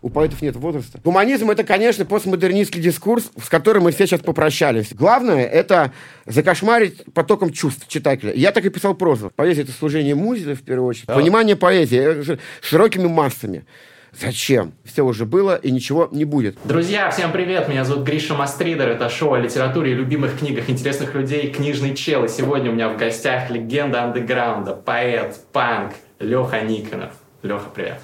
У поэтов нет возраста. Гуманизм — это, конечно, постмодернистский дискурс, с которым мы все сейчас попрощались. Главное — это закошмарить потоком чувств читателя. Я так и писал прозу. Поэзия — это служение музе, в первую очередь. Да. Понимание поэзии э, широкими массами. Зачем? Все уже было и ничего не будет. Друзья, всем привет! Меня зовут Гриша Мастридер. Это шоу о литературе и любимых книгах интересных людей «Книжный чел». И сегодня у меня в гостях легенда андеграунда, поэт, панк Леха Никонов. Леха, привет!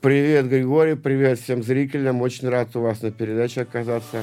Привет, Григорий, привет всем зрителям. Очень рад у вас на передаче оказаться.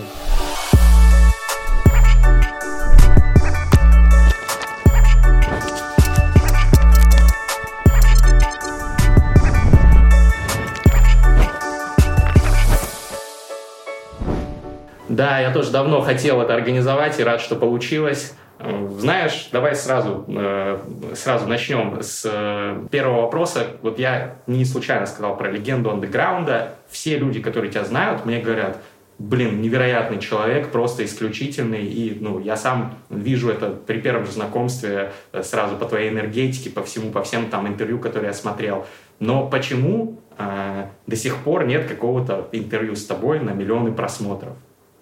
Да, я тоже давно хотел это организовать и рад, что получилось. Знаешь, давай сразу, э, сразу начнем с э, первого вопроса. Вот я не случайно сказал про легенду андеграунда. Все люди, которые тебя знают, мне говорят, блин, невероятный человек, просто исключительный. И ну, я сам вижу это при первом же знакомстве э, сразу по твоей энергетике, по всему, по всем там интервью, которые я смотрел. Но почему э, до сих пор нет какого-то интервью с тобой на миллионы просмотров?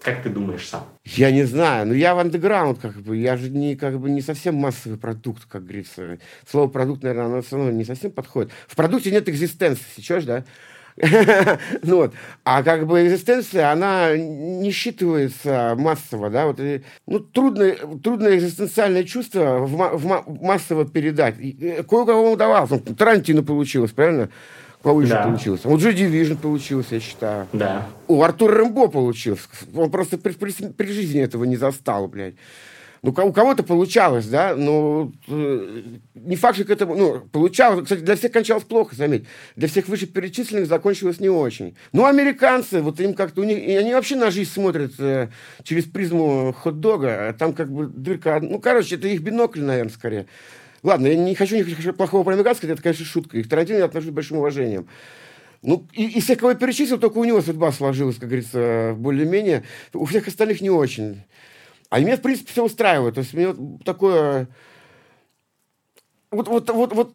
Как ты думаешь сам? Я не знаю. Ну, я в андеграунд, как бы. Я же не, как бы, не совсем массовый продукт, как говорится. Слово продукт, наверное, оно все равно не совсем подходит. В продукте нет экзистенции, сейчас, да? ну, вот. А как бы экзистенция, она не считывается массово, да, вот, ну, трудно, трудное экзистенциальное чувство в, в, массово передать. Кое-кому удавалось, ну, Тарантино получилось, правильно? Повыше да. получилось. У Joy Division получилось, я считаю. Да. У Артура Рэмбо получилось. Он просто при, при, при жизни этого не застал, блядь. Ну, у кого-то получалось, да, но э, не факт, что к этому, ну, получалось, кстати, для всех кончалось плохо, заметь, для всех вышеперечисленных закончилось не очень. Ну, американцы, вот им как-то, у них, и они вообще на жизнь смотрят э, через призму хот-дога, а там как бы дырка, ну, короче, это их бинокль, наверное, скорее. Ладно, я не хочу никакого плохого про американцев, это, конечно, шутка. И к Тарантино я отношусь с большим уважением. Ну, и, из всех, кого я перечислил, только у него судьба сложилась, как говорится, более-менее. У всех остальных не очень. А меня, в принципе, все устраивает. То есть, мне вот такое... Вот, вот, вот, вот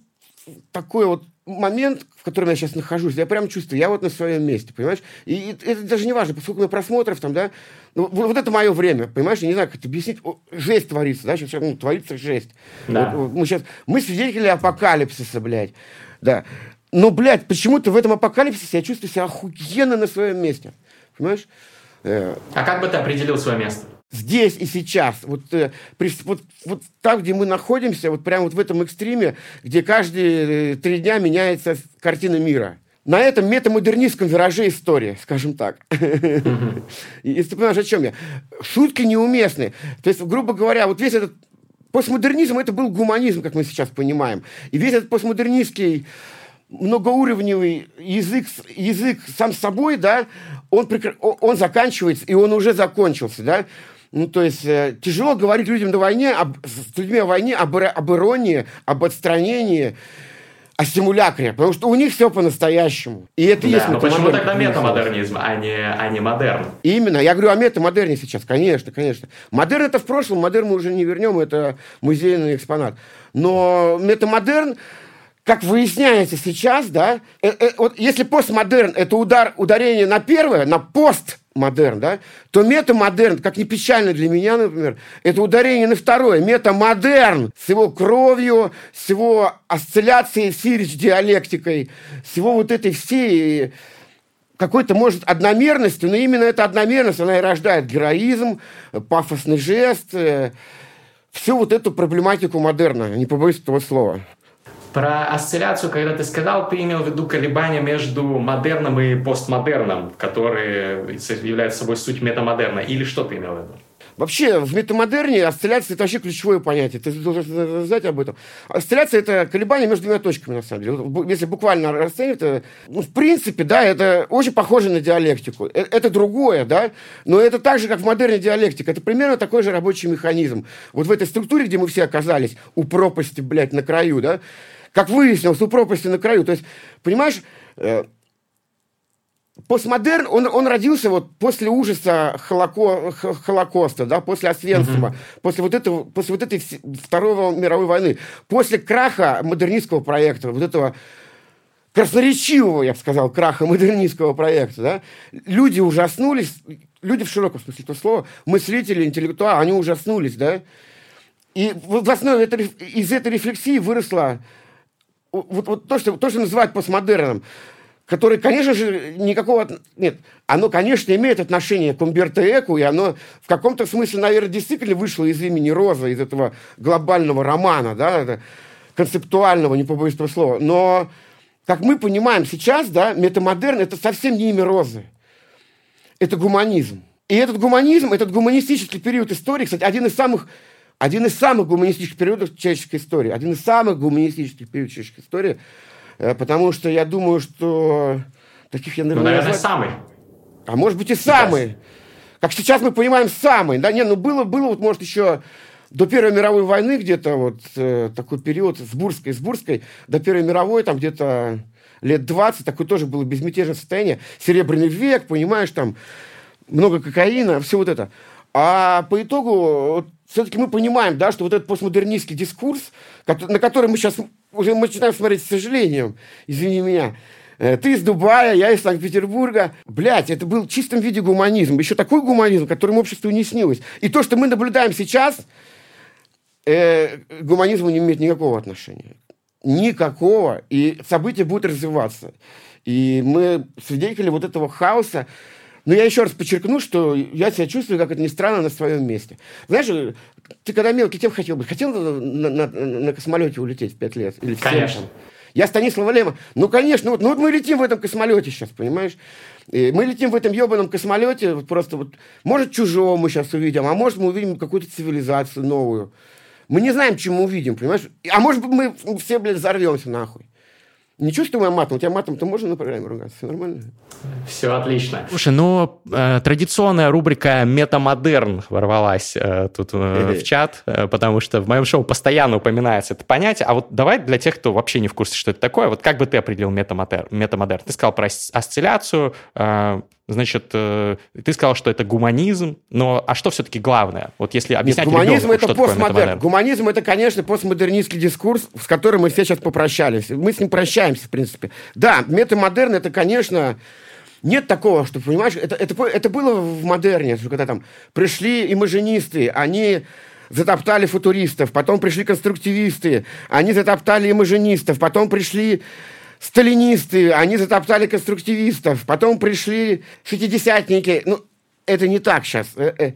такой вот момент, в котором я сейчас нахожусь, я прям чувствую, я вот на своем месте, понимаешь? И, это даже не важно, поскольку меня просмотров там, да, ну, вот, вот это мое время, понимаешь? Я не знаю, как это объяснить. Жесть творится, да, сейчас ну, творится жесть. Да. Вот, мы сейчас, мы свидетели апокалипсиса, блядь, да. Но, блядь, почему-то в этом апокалипсисе я чувствую себя охуенно на своем месте, понимаешь? Э, а как бы ты определил свое место? Здесь и сейчас, вот, э, при, вот, вот там, где мы находимся, вот прямо вот в этом экстриме, где каждые э, три дня меняется картина мира. На этом метамодернистском вираже истории, скажем так. Если ты понимаешь, о чем я. Шутки неуместны. То есть, грубо говоря, вот весь этот постмодернизм, это был гуманизм, как мы сейчас понимаем. И весь этот постмодернистский многоуровневый язык, язык сам собой, да, он, он заканчивается, и он уже закончился, да. Ну, то есть э, тяжело говорить людям до войны, об, с людьми о войне, об, об иронии, об отстранении, о симулякре, потому что у них все по-настоящему. И это да, есть но почему тогда метамодернизм, а не, а не модерн? Именно, я говорю о метамодерне сейчас, конечно, конечно. Модерн это в прошлом, модерн мы уже не вернем, это музейный экспонат. Но метамодерн, как выясняется сейчас, да, э, э, вот если постмодерн это удар, ударение на первое, на пост модерн, да, то метамодерн, как ни печально для меня, например, это ударение на второе. Метамодерн с его кровью, с его осцилляцией, сиречь диалектикой, с его вот этой всей какой-то, может, одномерностью, но именно эта одномерность, она и рождает героизм, пафосный жест, э, всю вот эту проблематику модерна, не побоюсь этого слова. Про осцилляцию, когда ты сказал, ты имел в виду колебания между модерном и постмодерном, которые являются собой суть метамодерна, или что ты имел в виду? Вообще, в метамодерне осцилляция – это вообще ключевое понятие. Ты должен знать об этом. Осцилляция – это колебание между двумя точками, на самом деле. Если буквально расценивать, это, ну, в принципе, да, это очень похоже на диалектику. Э, это другое, да, но это так же, как в модерне диалектика. Это примерно такой же рабочий механизм. Вот в этой структуре, где мы все оказались, у пропасти, блядь, на краю, да, как выяснилось, у пропасти на краю. То есть, понимаешь, э, постмодерн, он, он родился вот после ужаса Холоко, Холокоста, да, после Освенцима, mm-hmm. после, вот этого, после вот этой Второй мировой войны, после краха модернистского проекта, вот этого красноречивого, я бы сказал, краха модернистского проекта, да, люди ужаснулись, люди в широком смысле этого слова, мыслители, интеллектуалы, они ужаснулись, да, и в основе этой, из этой рефлексии выросло вот, вот то, что, то, что называют постмодерном, который, конечно же, никакого... Нет, оно, конечно, имеет отношение к Умберто Эку, и оно в каком-то смысле, наверное, действительно вышло из имени Роза, из этого глобального романа, да, концептуального, не побоюсь этого слова. Но, как мы понимаем сейчас, да, метамодерн – это совсем не имя Розы. Это гуманизм. И этот гуманизм, этот гуманистический период истории, кстати, один из самых один из самых гуманистических периодов человеческой истории. Один из самых гуманистических периодов человеческой истории – Э, потому что я думаю, что таких я, наверное, ну, наверное, самый. А может быть и самый. Как сейчас мы понимаем, самый. Да, не, ну было, было вот, может, еще до Первой мировой войны где-то вот э, такой период с Бурской, с Бурской, до Первой мировой там где-то лет 20, такое тоже было безмятежное состояние. Серебряный век, понимаешь, там много кокаина, все вот это. А по итогу вот, все-таки мы понимаем, да, что вот этот постмодернистский дискурс, на который мы сейчас уже начинаем смотреть с сожалением, извини меня, э, ты из Дубая, я из Санкт-Петербурга. Блять, это был в чистом виде гуманизм. Еще такой гуманизм, которым обществу не снилось. И то, что мы наблюдаем сейчас, э, гуманизму не имеет никакого отношения. Никакого. И события будут развиваться. И мы свидетели вот этого хаоса, но я еще раз подчеркну, что я себя чувствую, как это ни странно, на своем месте. Знаешь, ты когда мелкий, кем хотел быть? Хотел на, на, на космолете улететь в пять лет? Или в Конечно. Я Станислава Лема. Ну, конечно, вот, ну вот мы летим в этом космолете сейчас, понимаешь? И мы летим в этом ебаном космолете, вот просто вот, может, чужого мы сейчас увидим, а может, мы увидим какую-то цивилизацию новую. Мы не знаем, чем мы увидим, понимаешь? А может мы все, блядь, взорвемся нахуй. Не чувствую матом. У тебя матом-то можно на программе ругаться? Все нормально? Все отлично. Слушай, ну, э, традиционная рубрика «Метамодерн» ворвалась э, тут э, в чат, э, потому что в моем шоу постоянно упоминается это понятие. А вот давай для тех, кто вообще не в курсе, что это такое, вот как бы ты определил метамодерн? метамодерн? Ты сказал про осцилляцию, э, Значит, э, ты сказал, что это гуманизм, но а что все-таки главное? Вот если объяснять Нет, гуманизм ребенку, это постмодерн. Гуманизм это, конечно, постмодернистский дискурс, с которым мы все сейчас попрощались. Мы с ним прощаемся, в принципе. Да, метамодерн это, конечно, нет такого, что, понимаешь, это, это, это было в модерне, когда там пришли имажинисты, они затоптали футуристов, потом пришли конструктивисты, они затоптали имажинистов, потом пришли сталинисты, они затоптали конструктивистов, потом пришли шестидесятники. Ну, это не так сейчас. Э, э,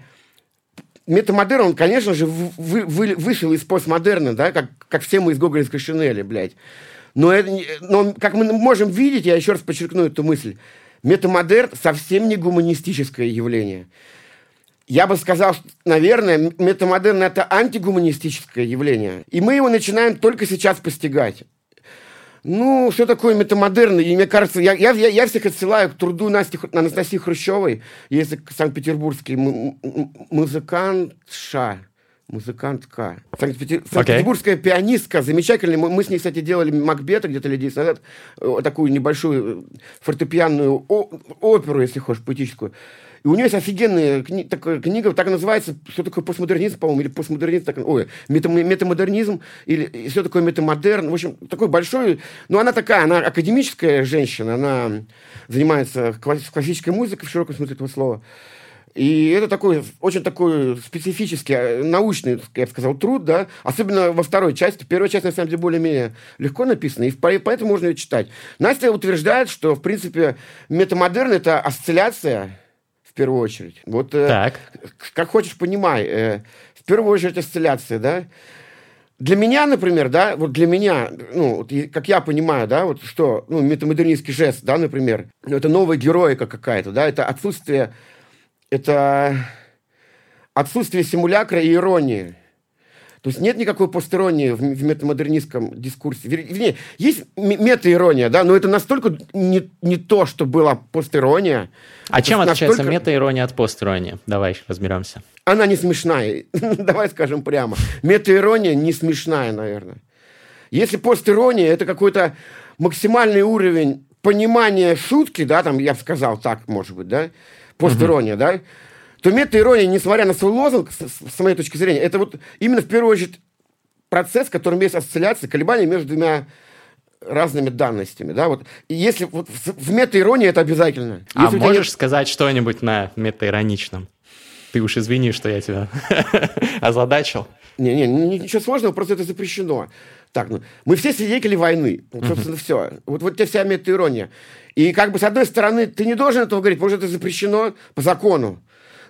метамодерн, он, конечно же, вы, вы, вышел из постмодерна, да, как, как все мы из Гоголевской шинели, блядь. Но, это, но, как мы можем видеть, я еще раз подчеркну эту мысль, метамодерн совсем не гуманистическое явление. Я бы сказал, наверное, метамодерн – это антигуманистическое явление. И мы его начинаем только сейчас постигать. Ну, что такое метамодерн? И мне кажется, я, я, я всех отсылаю к труду Насти, Анастасии Хрущевой, если санкт-петербургский музыкантша, музыкантка. Санкт-Петербургская okay. пианистка, замечательная. Мы, мы с ней, кстати, делали Макбета где-то лет 10 назад, э, такую небольшую фортепианную оперу, если хочешь, поэтическую. И у нее есть офигенная кни- такая книга, так называется, что такое постмодернизм, по-моему, или постмодернизм, так, ой, метам- метамодернизм, или что такое метамодерн. В общем, такой большой, но она такая, она академическая женщина, она занимается классической музыкой в широком смысле этого слова. И это такой, очень такой специфический, э, научный, я бы сказал, труд, да, особенно во второй части. Первая часть, на самом деле, более-менее легко написана, и поэтому можно ее читать. Настя утверждает, что, в принципе, метамодерн – это осцилляция в первую очередь. Вот э, так. Э, как хочешь, понимай. Э, в первую очередь осцилляция, да. Для меня, например, да, вот для меня, ну, вот, как я понимаю, да, вот что, ну, метамодернистский жест, да, например, это новая героика какая-то, да, это отсутствие, это отсутствие симулякра и иронии. То есть нет никакой постиронии в, в метамодернистском дискурсе. Вернее, есть метаирония, да, но это настолько не, не то, что была постирония. А чем настолько... отличается метаирония от постиронии? Давай разберемся. Она не смешная. Давай скажем прямо. Метаирония не смешная, наверное. Если постирония это какой-то максимальный уровень понимания шутки, да, там я бы сказал так, может быть, да, постирония, угу. да, то мета-ирония, несмотря на свой лозунг, с, с моей точки зрения, это вот именно в первую очередь процесс, в котором есть осцилляция, колебания между двумя разными данностями, да, вот. И если вот в, в мета-иронии это обязательно. А если можешь нет... сказать что-нибудь на мета-ироничном? Ты уж извини, что я тебя озадачил. Не-не, ничего сложного, просто это запрещено. Так, ну, мы все свидетели войны. Вот, собственно, все. Вот, вот тебе вся мета-ирония. И как бы, с одной стороны, ты не должен этого говорить, может, это запрещено по закону.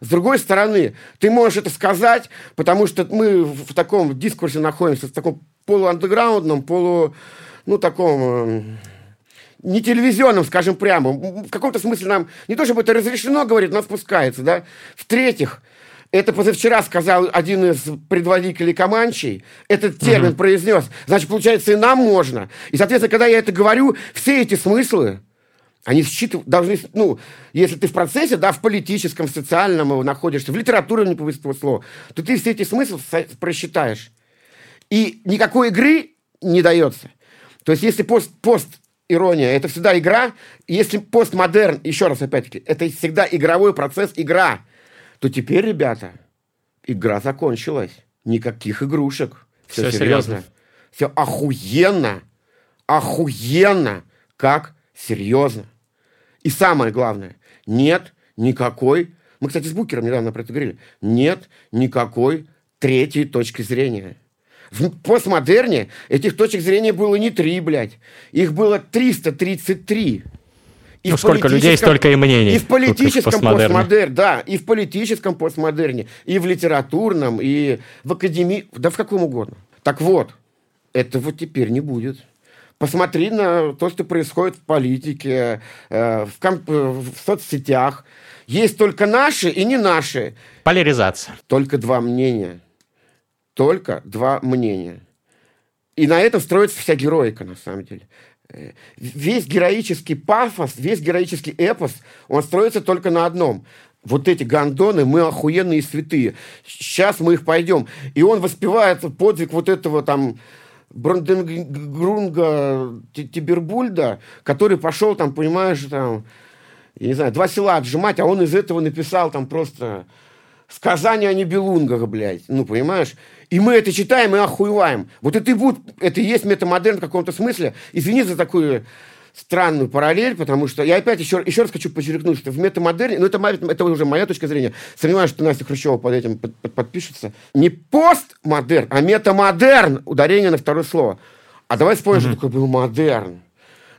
С другой стороны, ты можешь это сказать, потому что мы в таком дискурсе находимся, в таком полуандеграундном, полу, ну, таком э, не телевизионном, скажем прямо. В каком-то смысле нам не то, чтобы это разрешено говорить, но спускается, да. В-третьих, это позавчера сказал один из предводителей Команчей. Этот термин угу. произнес. Значит, получается, и нам можно. И, соответственно, когда я это говорю, все эти смыслы, они считывают, должны, ну, если ты в процессе, да, в политическом, в социальном находишься, в литературе не повестного слова, то ты все эти смыслы просчитаешь. И никакой игры не дается. То есть, если пост, пост ирония, это всегда игра, если постмодерн, еще раз опять-таки, это всегда игровой процесс, игра, то теперь, ребята, игра закончилась. Никаких игрушек. Все, Все серьезно. серьезно. Все охуенно. Охуенно. Как серьезно. И самое главное, нет никакой, мы, кстати, с Букером недавно про это говорили, нет никакой третьей точки зрения. В постмодерне этих точек зрения было не три, блядь. Их было 333. И ну, сколько людей, столько и мнений. И в политическом постмодерне. да, и в политическом постмодерне, и в литературном, и в академии, да в каком угодно. Так вот, этого теперь не будет. Посмотри на то, что происходит в политике, э, в, комп- в соцсетях. Есть только наши и не наши. Поляризация. Только два мнения. Только два мнения. И на этом строится вся героика, на самом деле. Э, весь героический пафос, весь героический эпос, он строится только на одном вот эти гондоны, мы охуенные святые. Сейчас мы их пойдем. И он воспевает подвиг вот этого там Бранденгрунга Тибербульда, который пошел там, понимаешь, там, я не знаю, два села отжимать, а он из этого написал там просто сказание о Нибелунгах, блядь, ну, понимаешь? И мы это читаем и охуеваем. Вот это и будет, это и есть метамодерн в каком-то смысле. Извини за такую странную параллель, потому что я опять еще, еще раз хочу подчеркнуть, что в метамодерне, ну это, это уже моя точка зрения, сомневаюсь, что Настя Хрущева под этим под, под, подпишется, не постмодерн, а метамодерн, ударение на второе слово. А давай вспомним, mm-hmm. что такое был модерн.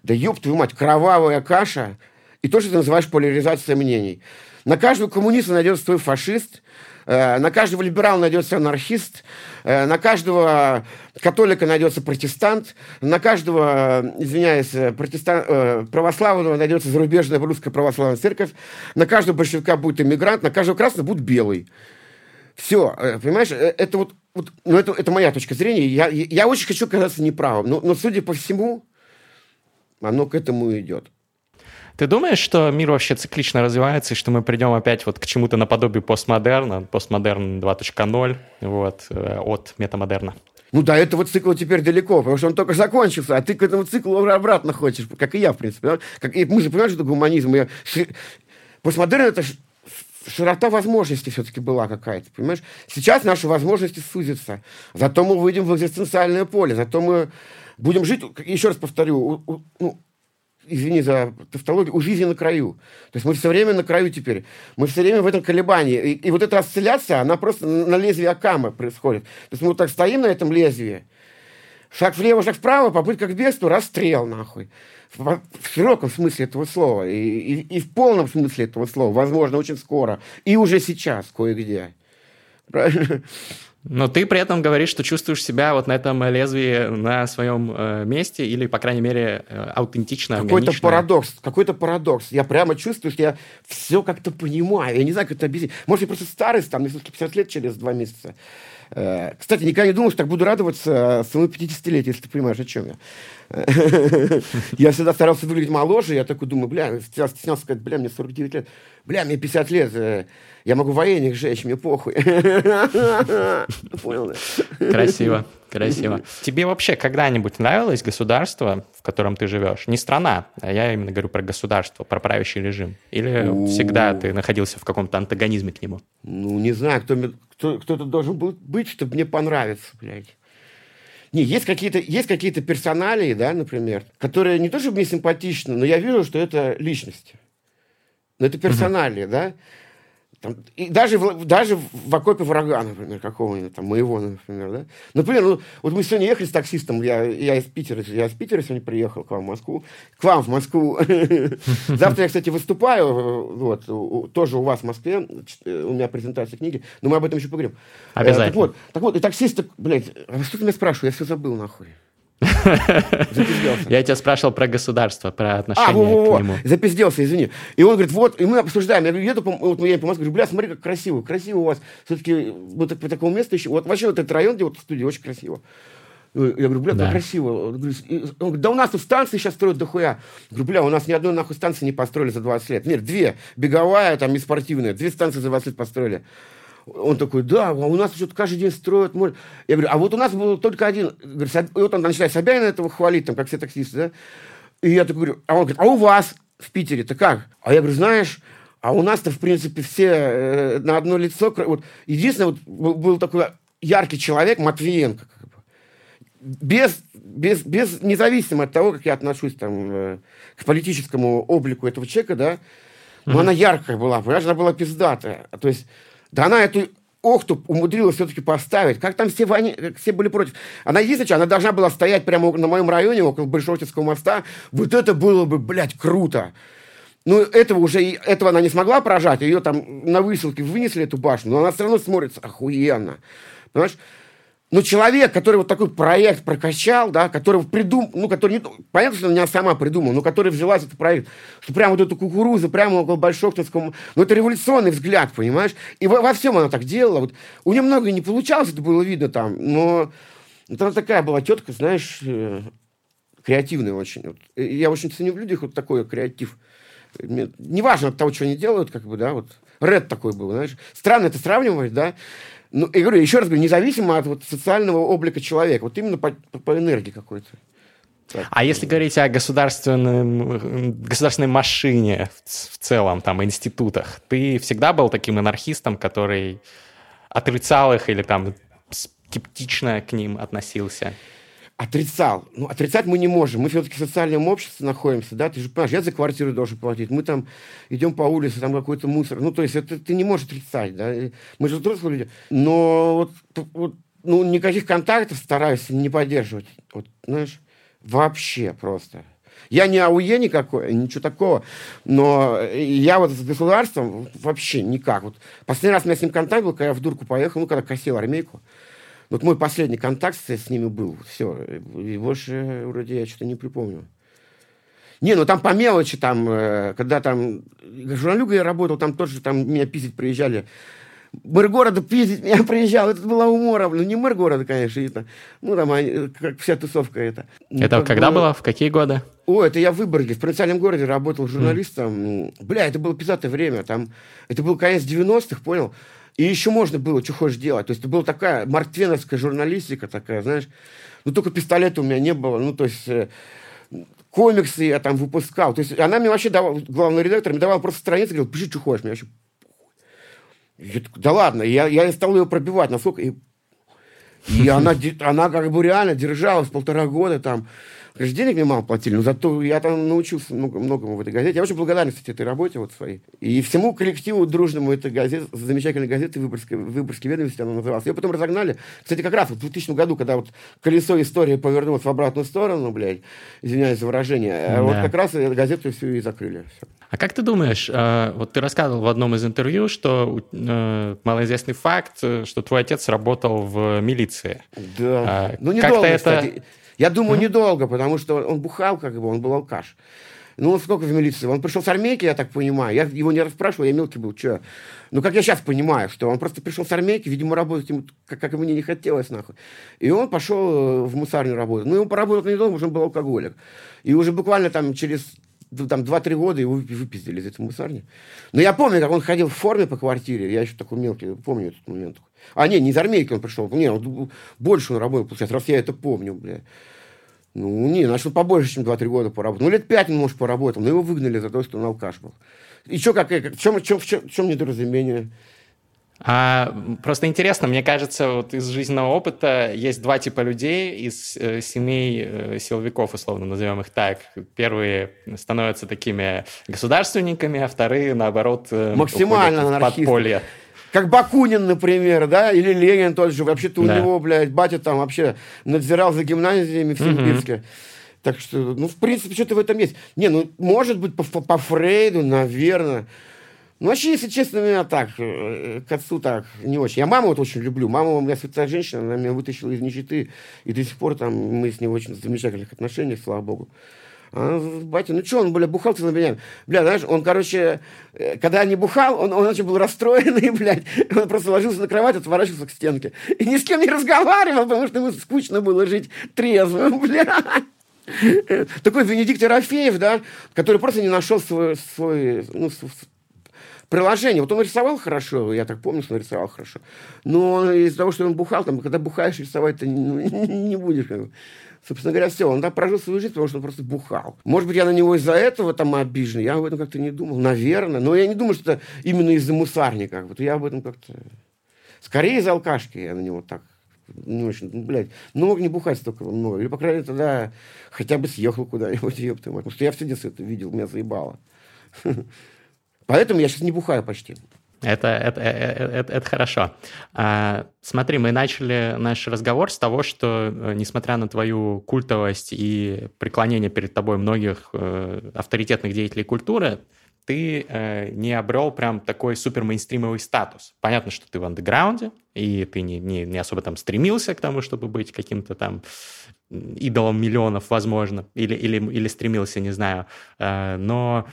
Да ёб твою мать, кровавая каша и то, что ты называешь поляризацией мнений. На каждого коммуниста найдется свой фашист, Э, на каждого либерала найдется анархист, э, на каждого католика найдется протестант, на каждого, извиняюсь, протестан... Э, православного найдется зарубежная русская православная церковь, на каждого большевика будет иммигрант, на каждого красного будет белый. Все, понимаешь, это вот, вот ну это, это моя точка зрения. Я, я очень хочу казаться неправым, но, но судя по всему, оно к этому идет. Ты думаешь, что мир вообще циклично развивается, и что мы придем опять вот к чему-то наподобие постмодерна, постмодерн 2.0, вот, э, от метамодерна? Ну, до этого цикла теперь далеко, потому что он только закончился, а ты к этому циклу обратно хочешь, как и я, в принципе. Как, и мы же понимаем, что это гуманизм. Я... Постмодерн – это широта возможностей все-таки была какая-то, понимаешь? Сейчас наши возможности сузятся. Зато мы выйдем в экзистенциальное поле, зато мы будем жить, еще раз повторю, ну, извини за тавтологию, у жизни на краю. То есть мы все время на краю теперь. Мы все время в этом колебании. И, и вот эта осцилляция, она просто на лезвии Акама происходит. То есть мы вот так стоим на этом лезвии, шаг влево, шаг вправо, попытка к бегству, расстрел, нахуй. В, в широком смысле этого слова. И, и, и в полном смысле этого слова. Возможно, очень скоро. И уже сейчас кое-где. Правильно? Но ты при этом говоришь, что чувствуешь себя вот на этом лезвии на своем э, месте или, по крайней мере, э, аутентично, Какой-то парадокс, какой-то парадокс. Я прямо чувствую, что я все как-то понимаю. Я не знаю, как это объяснить. Может, я просто старость, там, если 50 лет через два месяца. Э, кстати, никогда не думал, что так буду радоваться своему 50-летию, если ты понимаешь, о чем я. Я всегда старался выглядеть моложе, я такой думаю, бля, стеснялся сказать, бля, мне 49 лет, бля, мне 50 лет, э, я могу военных жечь, мне похуй. Понял, да? Красиво, красиво. Тебе вообще когда-нибудь нравилось государство, в котором ты живешь? Не страна, а я именно говорю про государство, про правящий режим. Или всегда ты находился в каком-то антагонизме к нему? Ну, не знаю, кто, кто, кто-то должен был быть, чтобы мне понравиться, блядь. Не, есть какие-то есть какие-то персоналии, да, например, которые не то чтобы мне симпатичны, но я вижу, что это личности. Но это персоналии, mm-hmm. да. Там, и даже, в, даже в окопе врага, например, какого-нибудь, там, моего, например, да. Например, ну, вот мы сегодня ехали с таксистом, я, я из Питера, я из Питера сегодня приехал к вам в Москву, к вам в Москву. Завтра я, кстати, выступаю, вот, тоже у вас в Москве, у меня презентация книги, но мы об этом еще поговорим. Э, Обязательно. Так вот, так вот, и таксист, блядь, а что ты меня спрашиваешь, я все забыл, нахуй. Я тебя спрашивал про государство, про а, во, во, к нему. Запизделся, извини. И он говорит, вот, и мы обсуждаем. Я говорю, еду, вот я по Москве, говорю, бля, смотри, как красиво. Красиво у вас. Все-таки вот по такому месту еще. Вот вообще вот этот район, где вот студия, очень красиво. Я говорю, бля, да. красиво. Он говорит, да у нас тут станции сейчас строят дохуя. Я говорю, бля, у нас ни одной нахуй станции не построили за 20 лет. Нет, две. Беговая там и спортивная. Две станции за 20 лет построили. Он такой, да, а у нас что-то каждый день строят. Море. Я говорю, а вот у нас был только один. Говорит, и вот он начинает Собянина этого хвалить, там, как все таксисты, да. И я такой говорю, а он говорит, а у вас в Питере-то как? А я говорю, знаешь, а у нас-то, в принципе, все э, на одно лицо. Вот, единственное, вот, был, был такой яркий человек, Матвиенко, как бы, без, без, без, независимо от того, как я отношусь там, э, к политическому облику этого человека, да, но mm-hmm. она яркая была, понимаешь, она была пиздатая. То есть да она эту Охту умудрилась все-таки поставить. Как там все, они, все были против. Она единственное, она должна была стоять прямо на моем районе, около Большевского моста. Вот это было бы, блядь, круто. Ну, этого уже, этого она не смогла прожать. Ее там на высылке вынесли, эту башню. Но она все равно смотрится охуенно. Понимаешь? Но человек, который вот такой проект прокачал, да, который придумал, ну, который, не, понятно, что она сама придумала, но который взялась этот проект, что прямо вот эту кукурузу, прямо около Большоктовского, ну, это революционный взгляд, понимаешь? И во, во всем она так делала. Вот. У нее много не получалось, это было видно там, но это она такая была тетка, знаешь, э, креативная очень. Вот. Я очень ценю в людях вот такой креатив. Неважно от того, что они делают, как бы, да, вот. Ред такой был, знаешь. Странно это сравнивать, да. Ну, я говорю, еще раз говорю, независимо от вот, социального облика человека, вот именно по, по энергии какой-то. А если говорить о государственном, государственной машине в, в целом, там, институтах, ты всегда был таким анархистом, который отрицал их или там скептично к ним относился? Отрицал. Ну, отрицать мы не можем. Мы все-таки в социальном обществе находимся, да, ты же понимаешь, я за квартиру должен платить. Мы там идем по улице, там какой-то мусор. Ну, то есть это ты не можешь отрицать, да. Мы же взрослые люди. Но вот, вот ну, никаких контактов стараюсь не поддерживать. Вот, знаешь, вообще просто. Я не АУЕ никакой, ничего такого, но я вот с государством вообще никак. Вот последний раз у меня с ним контакт был, когда я в дурку поехал, ну, когда косил армейку. Вот мой последний контакт с ними был. Все. И больше вроде я что-то не припомню. Не, ну там по мелочи, там, э, когда там журналюга я работал, там тоже там меня пиздить приезжали. Мэр города пиздить меня приезжал. Это было умором. Ну, не мэр города, конечно. Это, ну, там, как вся тусовка это. Ну, это когда было? было? В какие годы? О, это я в Выборге, в провинциальном городе работал журналистом. Mm. Бля, это было пиздатое время. Там, это был конец 90-х, понял? И еще можно было, что хочешь делать. То есть это была такая мартвеновская журналистика такая, знаешь. Ну, только пистолета у меня не было. Ну, то есть э, комиксы я там выпускал. То есть она мне вообще давала, главный редактор мне давал просто страницы, говорил, пиши, что хочешь, мне вообще я, да ладно, я, я стал ее пробивать, насколько... И, и она, она как бы реально держалась полтора года там. Конечно, денег мне мало платили, но зато я там научился много, многому в этой газете. Я очень благодарен, кстати, этой работе вот своей. И всему коллективу дружному этой газеты, замечательной газеты Выборгской, Выборгской ведомости она называлась. Ее потом разогнали. Кстати, как раз в 2000 году, когда вот колесо истории повернулось в обратную сторону, блядь, извиняюсь за выражение, э, да. вот как раз газету всю и закрыли. Все. А как ты думаешь, э, вот ты рассказывал в одном из интервью, что э, малоизвестный факт, что твой отец работал в милиции. Да. А, ну, недолго, это... кстати. Я думаю, mm-hmm. недолго, потому что он бухал, как бы, он был алкаш. Ну, он сколько в милиции? Он пришел с армейки, я так понимаю. Я его не расспрашивал, я мелкий был, что? Ну, как я сейчас понимаю, что он просто пришел с армейки, видимо, работать ему, как, как мне не хотелось, нахуй. И он пошел э, в мусарню работать. Ну, ему поработал недолго, уже он был алкоголик. И уже буквально там через там 2-3 года его выпиздили из этой мусарни. Но я помню, как он ходил в форме по квартире. Я еще такой мелкий, помню этот момент. А, не, не из армейки он пришел. Не, он, больше он работал, получается, раз я это помню, бля. Ну, не, начал побольше, чем 2-3 года поработать. Ну, лет 5 он, может, поработал, но его выгнали за то, что он алкаш был. И что, как, в чем, в чем, в чем, в чем недоразумение? А, просто интересно, мне кажется, вот из жизненного опыта есть два типа людей из э, семей э, силовиков, условно назовем их так. Первые становятся такими государственниками, а вторые, наоборот, э, максимально в подполье. Как Бакунин, например, да, или Ленин тот же. Вообще-то у да. него, блядь, батя там вообще надзирал за гимназиями в Симбирске. Угу. Так что, ну, в принципе, что-то в этом есть. Не, ну, может быть, по, по Фрейду, наверное. Ну, вообще, если честно, меня так, э, к отцу так, не очень. Я маму вот очень люблю. Мама у меня святая женщина, она меня вытащила из нищеты, и до сих пор там мы с ней в очень замечательных отношениях, слава богу. А батя, ну что, он, бля, бухал целый меня. Бля, знаешь, он, короче, э, когда не бухал, он, он очень был расстроенный, блядь. Он просто ложился на кровать, отворачивался к стенке. И ни с кем не разговаривал, потому что ему скучно было жить трезвым, бля. Такой Венедикт Ерофеев, да, который просто не нашел свой, свой ну, приложение. Вот он рисовал хорошо, я так помню, что он рисовал хорошо. Но из-за того, что он бухал, там, когда бухаешь, рисовать ты ну, не будешь. Собственно говоря, все. Он так прожил свою жизнь, потому что он просто бухал. Может быть, я на него из-за этого там обижен. Я об этом как-то не думал. Наверное. Но я не думаю, что это именно из-за мусарника. Вот я об этом как-то... Скорее из алкашки я на него так не очень, ну, блядь, ну, мог не бухать столько много. Или, по крайней мере, тогда хотя бы съехал куда-нибудь, ёпта мать. Потому что я все детство это видел, меня заебало. Поэтому я сейчас не бухаю почти. Это, это, это, это, это хорошо. А, смотри, мы начали наш разговор с того, что, э, несмотря на твою культовость и преклонение перед тобой многих э, авторитетных деятелей культуры, ты э, не обрел прям такой супер мейнстримовый статус. Понятно, что ты в андеграунде, и ты не, не, не особо там стремился к тому, чтобы быть каким-то там идолом миллионов, возможно, или, или, или стремился, не знаю. Э, но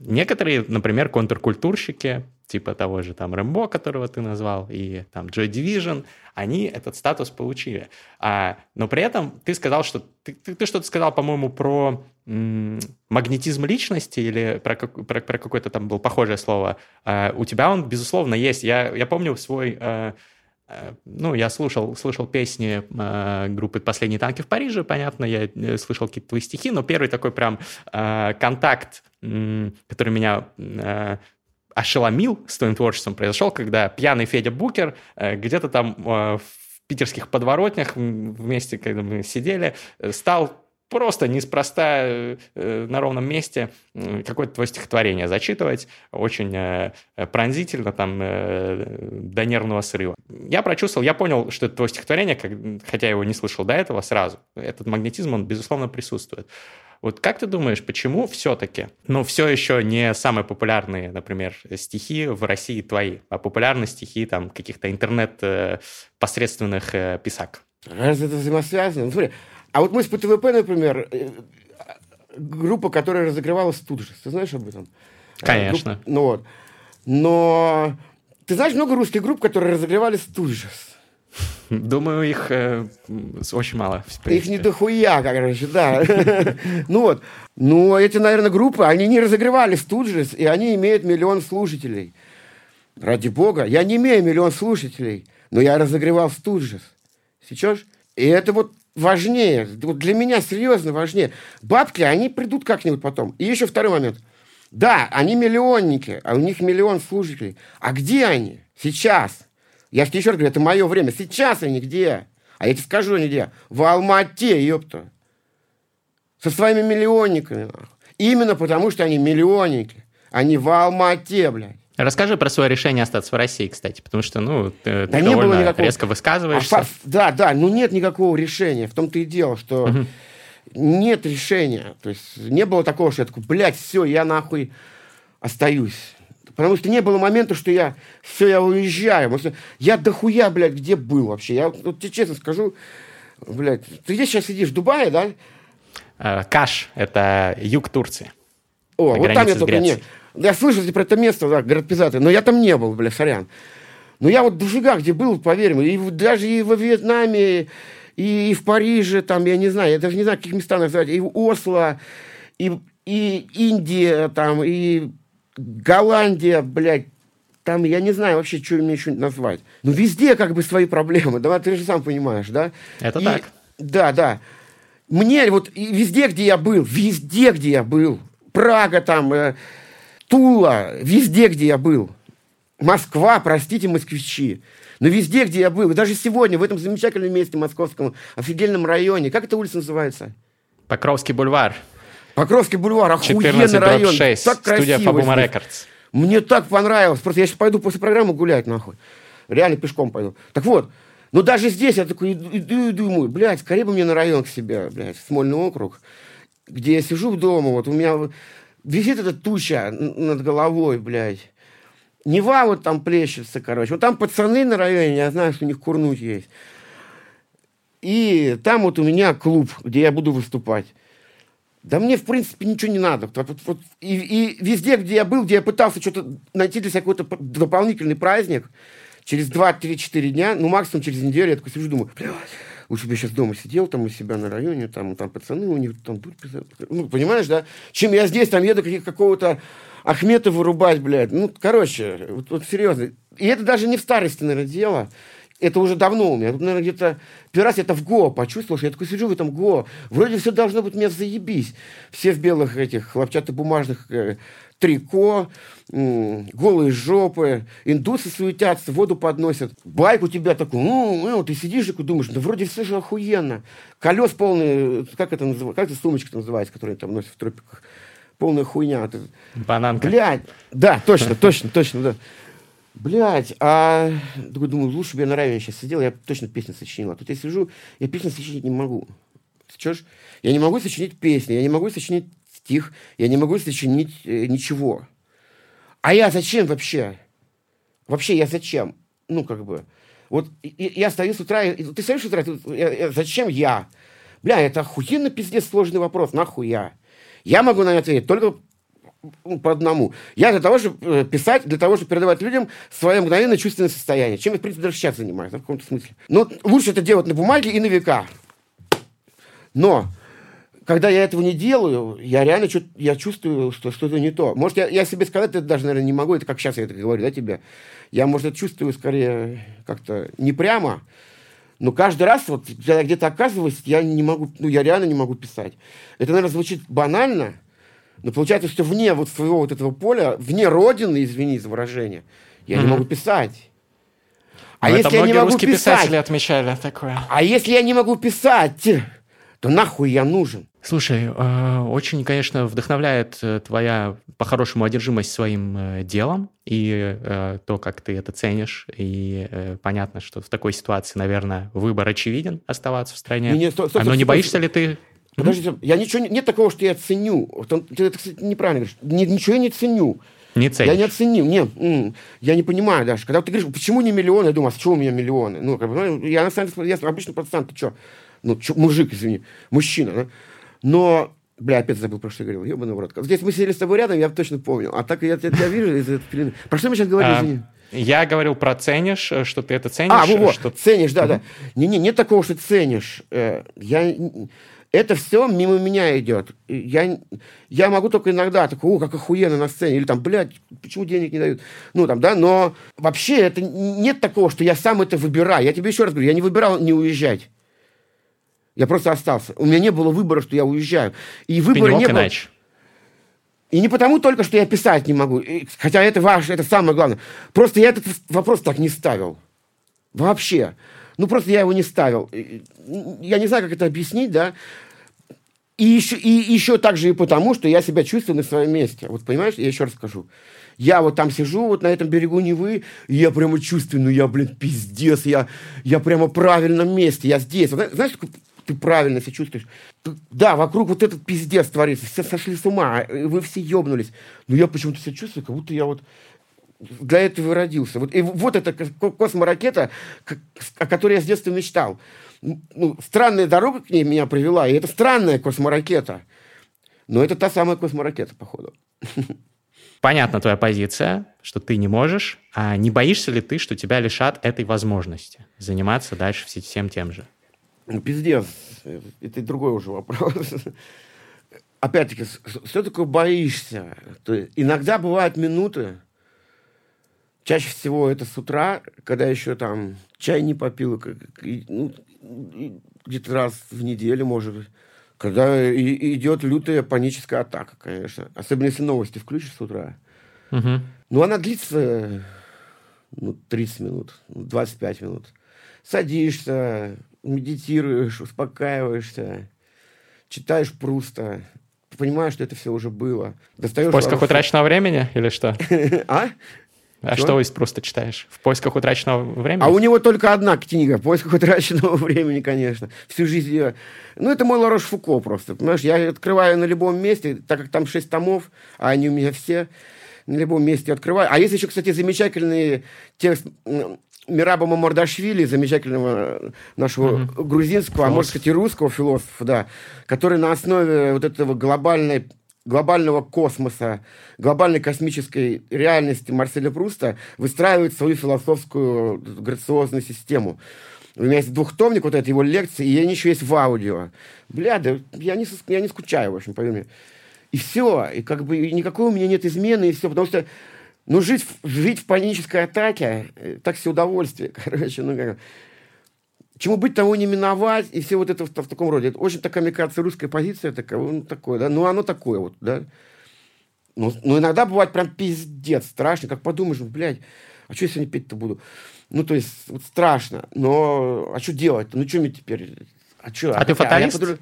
Некоторые, например, контркультурщики, типа того же там Рэмбо, которого ты назвал, и там Joy Division, они этот статус получили. А, но при этом ты сказал, что ты, ты, ты что-то сказал, по-моему, про м- магнетизм личности или про, про, про какое-то там было похожее слово. А, у тебя он, безусловно, есть. Я, я помню свой... А, ну, я слушал, слушал песни э, группы «Последние танки в Париже», понятно, я слышал какие-то твои стихи, но первый такой прям э, контакт который меня э, ошеломил с твоим творчеством, произошел, когда пьяный Федя Букер э, где-то там э, в питерских подворотнях вместе, когда мы сидели, стал просто неспроста на ровном месте какое-то твое стихотворение зачитывать, очень пронзительно, там, до нервного срыва. Я прочувствовал, я понял, что это твое стихотворение, хотя я его не слышал до этого сразу. Этот магнетизм, он, безусловно, присутствует. Вот как ты думаешь, почему все-таки, ну, все еще не самые популярные, например, стихи в России твои, а популярные стихи там каких-то интернет-посредственных э, писак? Разве это взаимосвязано? Ну, смотри, а вот мы с ПТВП, например, э, группа, которая разыгрывала Студжес, ты знаешь об этом? Конечно. Группа, ну вот. Но ты знаешь много русских групп, которые разогревали Студжес? Думаю, их э, очень мало. Их не дохуя, короче, да. Ну вот. Ну, эти, наверное, группы, они не разогревали Студжес, и они имеют миллион слушателей. Ради бога. Я не имею миллион слушателей, но я разогревал Студжес. Сейчас? И это вот важнее. Вот для меня серьезно важнее. Бабки, они придут как-нибудь потом. И еще второй момент. Да, они миллионники, а у них миллион слушателей. А где они? Сейчас. Я же тебе еще раз говорю, это мое время. Сейчас они где? А я тебе скажу они где. В Алмате, ёпта. Со своими миллионниками. Именно потому, что они миллионники. Они в Алмате, блядь. Расскажи про свое решение остаться в России, кстати, потому что, ну, ты да не было никакого... резко высказываешься. А, да, да, ну нет никакого решения. В том-то и дело, что угу. нет решения. То есть не было такого, что я такой, блядь, все, я нахуй остаюсь. Потому что не было момента, что я все, я уезжаю. Потому что я дохуя, блядь, где был вообще. Я вот тебе честно скажу, блядь, ты где сейчас сидишь, в Дубае, да? Э, Каш – это юг Турции. О, вот там я только не... Я слышал про это место, да, город Пизаты, но я там не был, бля, сорян. Но я вот дофига где был, поверь мне, и даже и во Вьетнаме, и, и в Париже, там, я не знаю, я даже не знаю, каких местах назвать, и в Осло, и, и Индия, там, и Голландия, блядь, там, я не знаю вообще, что мне еще назвать. Ну, везде как бы свои проблемы, да, ты же сам понимаешь, да? Это и, так. Да, да. Мне вот везде, где я был, везде, где я был, Прага там, э, Тула, везде, где я был, Москва, простите, москвичи. Но везде, где я был, даже сегодня, в этом замечательном месте московском, офигенном районе, как эта улица называется? Покровский бульвар. Покровский бульвар, охуенный район. 6, так студия Фабума Рекордс. Мне так понравилось. Просто я сейчас пойду после программы гулять, нахуй. Реально пешком пойду. Так вот, но даже здесь я такой иду, иду и думаю, блядь, скорее бы мне на район к себе, блядь, Смольный округ, где я сижу дома, вот у меня висит эта туча над головой, блядь. Нева вот там плещется, короче. Вот там пацаны на районе, я знаю, что у них курнуть есть. И там вот у меня клуб, где я буду выступать. Да мне, в принципе, ничего не надо. Вот, вот, и, и везде, где я был, где я пытался что-то найти для себя какой-то дополнительный праздник, через 2-3-4 дня, ну, максимум через неделю, я такой сижу, думаю, блядь, лучше бы я сейчас дома сидел, там, у себя на районе, там, там пацаны у них там тут Ну, понимаешь, да? Чем я здесь, там, еду какого-то Ахмета вырубать, блядь. Ну, короче, вот, вот серьезно. И это даже не в старости, наверное, дело. Это уже давно у меня. Тут, наверное, где-то первый раз я это в ГО почувствовал, что я такой сижу в этом ГО. Вроде все должно быть мне заебись. Все в белых этих хлопчатобумажных э, трико, голые жопы, индусы суетятся, воду подносят. Байк у тебя такой, ну, ну ты сидишь и думаешь, да вроде все же охуенно. Колес полные, как это называется, как эта сумочка называется, которую там носят в тропиках? Полная хуйня. Бананка. Блядь, да, точно, точно, точно, да. Блять, а думаю, лучше бы я на районе сейчас сидел, я точно песню сочинил. А тут я сижу, я песню сочинить не могу. Чё ж? Я не могу сочинить песню, я не могу сочинить стих, я не могу сочинить э, ничего. А я зачем вообще? Вообще я зачем? Ну, как бы. Вот я стою с утра, и, ты стоишь с утра, я, я, зачем я? Бля, это охуенно пиздец сложный вопрос, нахуй я? Я могу на это ответить только ну, по одному. Я для того, чтобы э, писать, для того, чтобы передавать людям свое мгновенное чувственное состояние. Чем я, в принципе, даже сейчас занимаюсь, да, в каком-то смысле. Но лучше это делать на бумаге и на века. Но когда я этого не делаю, я реально я чувствую, что что-то не то. Может, я, я себе сказать это даже, наверное, не могу. Это как сейчас я это говорю, да, тебе. Я, может, это чувствую скорее как-то не прямо, но каждый раз, вот, когда я где-то оказываюсь, я не могу, ну, я реально не могу писать. Это, наверное, звучит банально, но получается, что вне вот своего вот этого поля, вне родины, извини за выражение, я mm-hmm. не могу писать. А Но если я не могу писать, писатели отмечали такое. А если я не могу писать, то нахуй я нужен? Слушай, э, очень, конечно, вдохновляет э, твоя по-хорошему одержимость своим э, делом и то, как ты это ценишь. И понятно, что в такой ситуации, наверное, выбор очевиден оставаться в стране. Не, стой, стой, Но не боишься ли ты Подожди, я ничего, нет такого, что я ценю. Ты это, кстати, неправильно говоришь. Ничего я не ценю. Не ценишь? Я не оценил. Нет, я не понимаю даже. Когда ты говоришь, почему не миллионы, я думаю, а с чего у меня миллионы? Ну, как бы, ну, я на самом деле, я обычный пацан, ты что? Ну, чё, мужик, извини, мужчина, да? Но, бля, опять забыл, про что я говорил, ебаный в рот. Здесь мы сидели с тобой рядом, я точно помню. А так я тебя вижу из этого Про что мы сейчас говорим, а, извини? Я говорил про ценишь, э, что ты это ценишь. А, вот, что... ценишь, да, да. Не-не, нет такого, что ценишь. Э, я это все мимо меня идет. Я, я могу только иногда такой, о, как охуенно на сцене, или там, блядь, почему денег не дают? Ну, там, да, но вообще это нет такого, что я сам это выбираю. Я тебе еще раз говорю, я не выбирал не уезжать. Я просто остался. У меня не было выбора, что я уезжаю. И выбора не, не было. И не потому только, что я писать не могу. Хотя это важно, это самое главное. Просто я этот вопрос так не ставил. Вообще. Ну, просто я его не ставил. Я не знаю, как это объяснить, да. И еще, и еще также и потому, что я себя чувствую на своем месте. Вот понимаешь, я еще раз скажу. Я вот там сижу, вот на этом берегу Невы, и я прямо чувствую, ну я, блин, пиздец, я, я прямо в правильном месте, я здесь. Вот, знаешь, ты правильно себя чувствуешь. Да, вокруг вот этот пиздец творится, все сошли с ума, вы все ебнулись. Но я почему-то себя чувствую, как будто я вот для этого и родился. Вот, и вот эта косморакета, о которой я с детства мечтал. Ну, странная дорога к ней меня привела, и это странная косморакета. Но это та самая косморакета, походу. Понятна твоя позиция, что ты не можешь. А не боишься ли ты, что тебя лишат этой возможности заниматься дальше всем тем же? Ну, пиздец. Это другой уже вопрос. Опять-таки, что такое боишься? То иногда бывают минуты, Чаще всего это с утра, когда еще там чай не попил, ну, где-то раз в неделю, может быть. Когда и, идет лютая паническая атака, конечно. Особенно если новости включишь с утра. Угу. Ну, она длится ну, 30 минут, 25 минут. Садишься, медитируешь, успокаиваешься, читаешь Пруста, понимаешь, что это все уже было. Достаешь в поисках утраченного времени или что? А? А что, что из просто читаешь? В поисках утраченного времени? А у него только одна книга, в поисках утраченного времени, конечно. Всю жизнь я... Ну, это мой Ларош Фуко просто. Понимаешь, я открываю на любом месте, так как там шесть томов, а они у меня все на любом месте открываю. А есть еще, кстати, замечательный текст Мираба Мамардашвили, замечательного нашего mm-hmm. грузинского, Философ. а может сказать и русского философа, да, который на основе вот этого глобальной глобального космоса, глобальной космической реальности Марселя Пруста выстраивает свою философскую грациозную систему. У меня есть двухтомник, вот это его лекции, и они еще есть в аудио. Бля, да я не, я не скучаю, в общем, поверь мне. И все, и как бы и никакой у меня нет измены, и все, потому что ну, жить, жить в панической атаке, э, так все удовольствие, короче, ну, как, чему быть, того не миновать, и все вот это в, в таком роде. Это очень такая, мне кажется, русская позиция такая, ну, такое, да, ну, оно такое вот, да. Ну, ну, иногда бывает прям пиздец, страшно, как подумаешь, блядь, а что я сегодня петь-то буду? Ну, то есть, вот страшно, но, а что делать-то? Ну, что мне теперь? А что? А, а ты фаталист? А я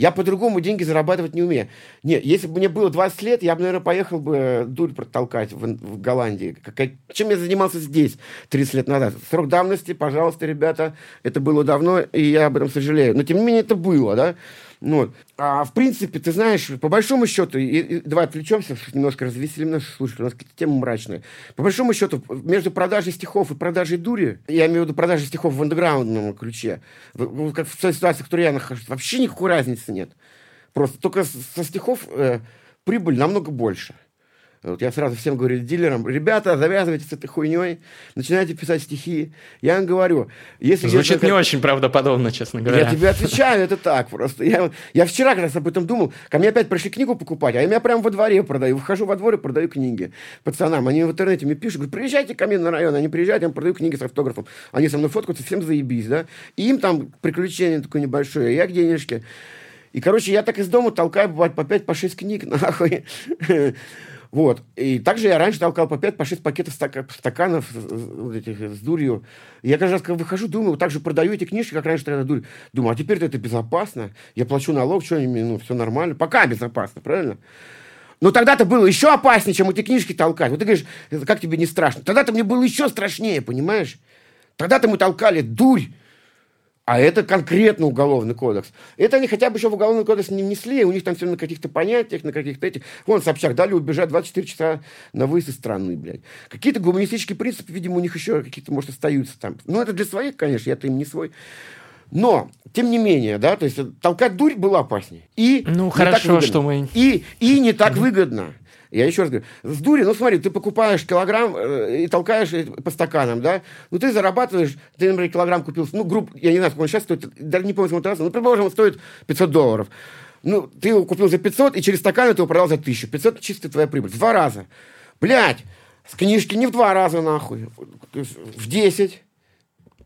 я по-другому деньги зарабатывать не умею. Нет, если бы мне было 20 лет, я бы, наверное, поехал бы дурь протолкать в, в Голландии. Как, чем я занимался здесь 30 лет назад? Срок давности, пожалуйста, ребята, это было давно, и я об этом сожалею. Но, тем не менее, это было, да? Ну, а в принципе, ты знаешь, по большому счету, и, и, давай отвлечемся, немножко развеселим наших слушателей, у нас какие-то темы мрачные. По большому счету, между продажей стихов и продажей дури, я имею в виду продажей стихов в андеграундном ключе, в, как в той ситуации, в которой я нахожусь, вообще никакой разницы нет. Просто только со стихов э, прибыль намного больше. Вот я сразу всем говорю дилерам, ребята, завязывайте с этой хуйней, начинайте писать стихи. Я им говорю, если... Звучит не очень правдоподобно, честно говоря. Я тебе отвечаю, это так просто. Я, я вчера как раз об этом думал, ко мне опять пришли книгу покупать, а я меня прямо во дворе продаю. Выхожу во двор и продаю книги пацанам. Они в интернете мне пишут, говорят, приезжайте ко мне на район. Они приезжают, я им продаю книги с автографом. Они со мной фоткаются, всем заебись, да. И им там приключение такое небольшое, я к денежке. И, короче, я так из дома толкаю, бывает, по 5 по 6 книг, нахуй. Вот. И также я раньше толкал по 5, по 6 пакетов стаканов вот этих, с дурью. И я каждый раз, когда выхожу, думаю, так же продаю эти книжки, как раньше тогда дурь. Думаю, а теперь это безопасно. Я плачу налог, что ну, все нормально. Пока безопасно, правильно? Но тогда-то было еще опаснее, чем эти книжки толкать. Вот ты говоришь, как тебе не страшно? Тогда-то мне было еще страшнее, понимаешь? Тогда-то мы толкали дурь а это конкретно уголовный кодекс. Это они хотя бы еще в уголовный кодекс не внесли, у них там все на каких-то понятиях, на каких-то этих. Вон, Собчак дали убежать 24 часа на выезд из страны, блядь. Какие-то гуманистические принципы, видимо, у них еще какие-то, может, остаются там. Ну, это для своих, конечно, я-то им не свой. Но, тем не менее, да, то есть толкать дурь было опаснее. И ну, хорошо, что мы... И, и не так выгодно. Я еще раз говорю, с дури, ну смотри, ты покупаешь килограмм э, и толкаешь по стаканам, да, ну ты зарабатываешь, ты, например, килограмм купил, ну, групп, я не знаю, сколько он сейчас стоит, даже не помню, сколько раз, ну, предположим, он стоит 500 долларов. Ну, ты его купил за 500, и через стакан ты его продал за 1000. 500 чистая твоя прибыль. В два раза. Блять, с книжки не в два раза, нахуй. В 10.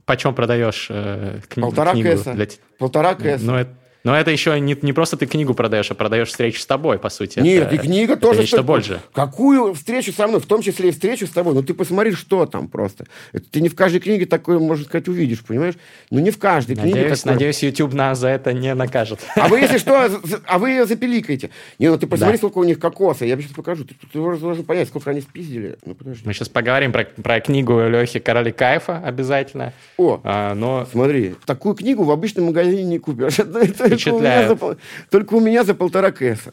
Почем продаешь э, кни- Полтора книгу? Кэса. Для... Полтора кэса. Ну, это но это еще не, не просто ты книгу продаешь, а продаешь встречу с тобой, по сути. Нет, это, и книга это тоже. Нечто больше. Какую встречу со мной, в том числе и встречу с тобой. Ну, ты посмотри, что там просто. Это ты не в каждой книге такое, можно сказать, увидишь, понимаешь? Ну, не в каждой надеюсь, книге такое. Надеюсь, YouTube нас за это не накажет. А вы, если что, а вы ее запиликаете. Не, ну ты посмотри, да. сколько у них кокоса. Я сейчас покажу. Ты, ты, ты должен понять, сколько они спиздили. Ну, подожди. Мы сейчас поговорим про, про книгу Лехи «Короли кайфа» обязательно. О, а, но... смотри, такую книгу в обычном магазине не купишь. Впечатляет только у меня за полтора кэса.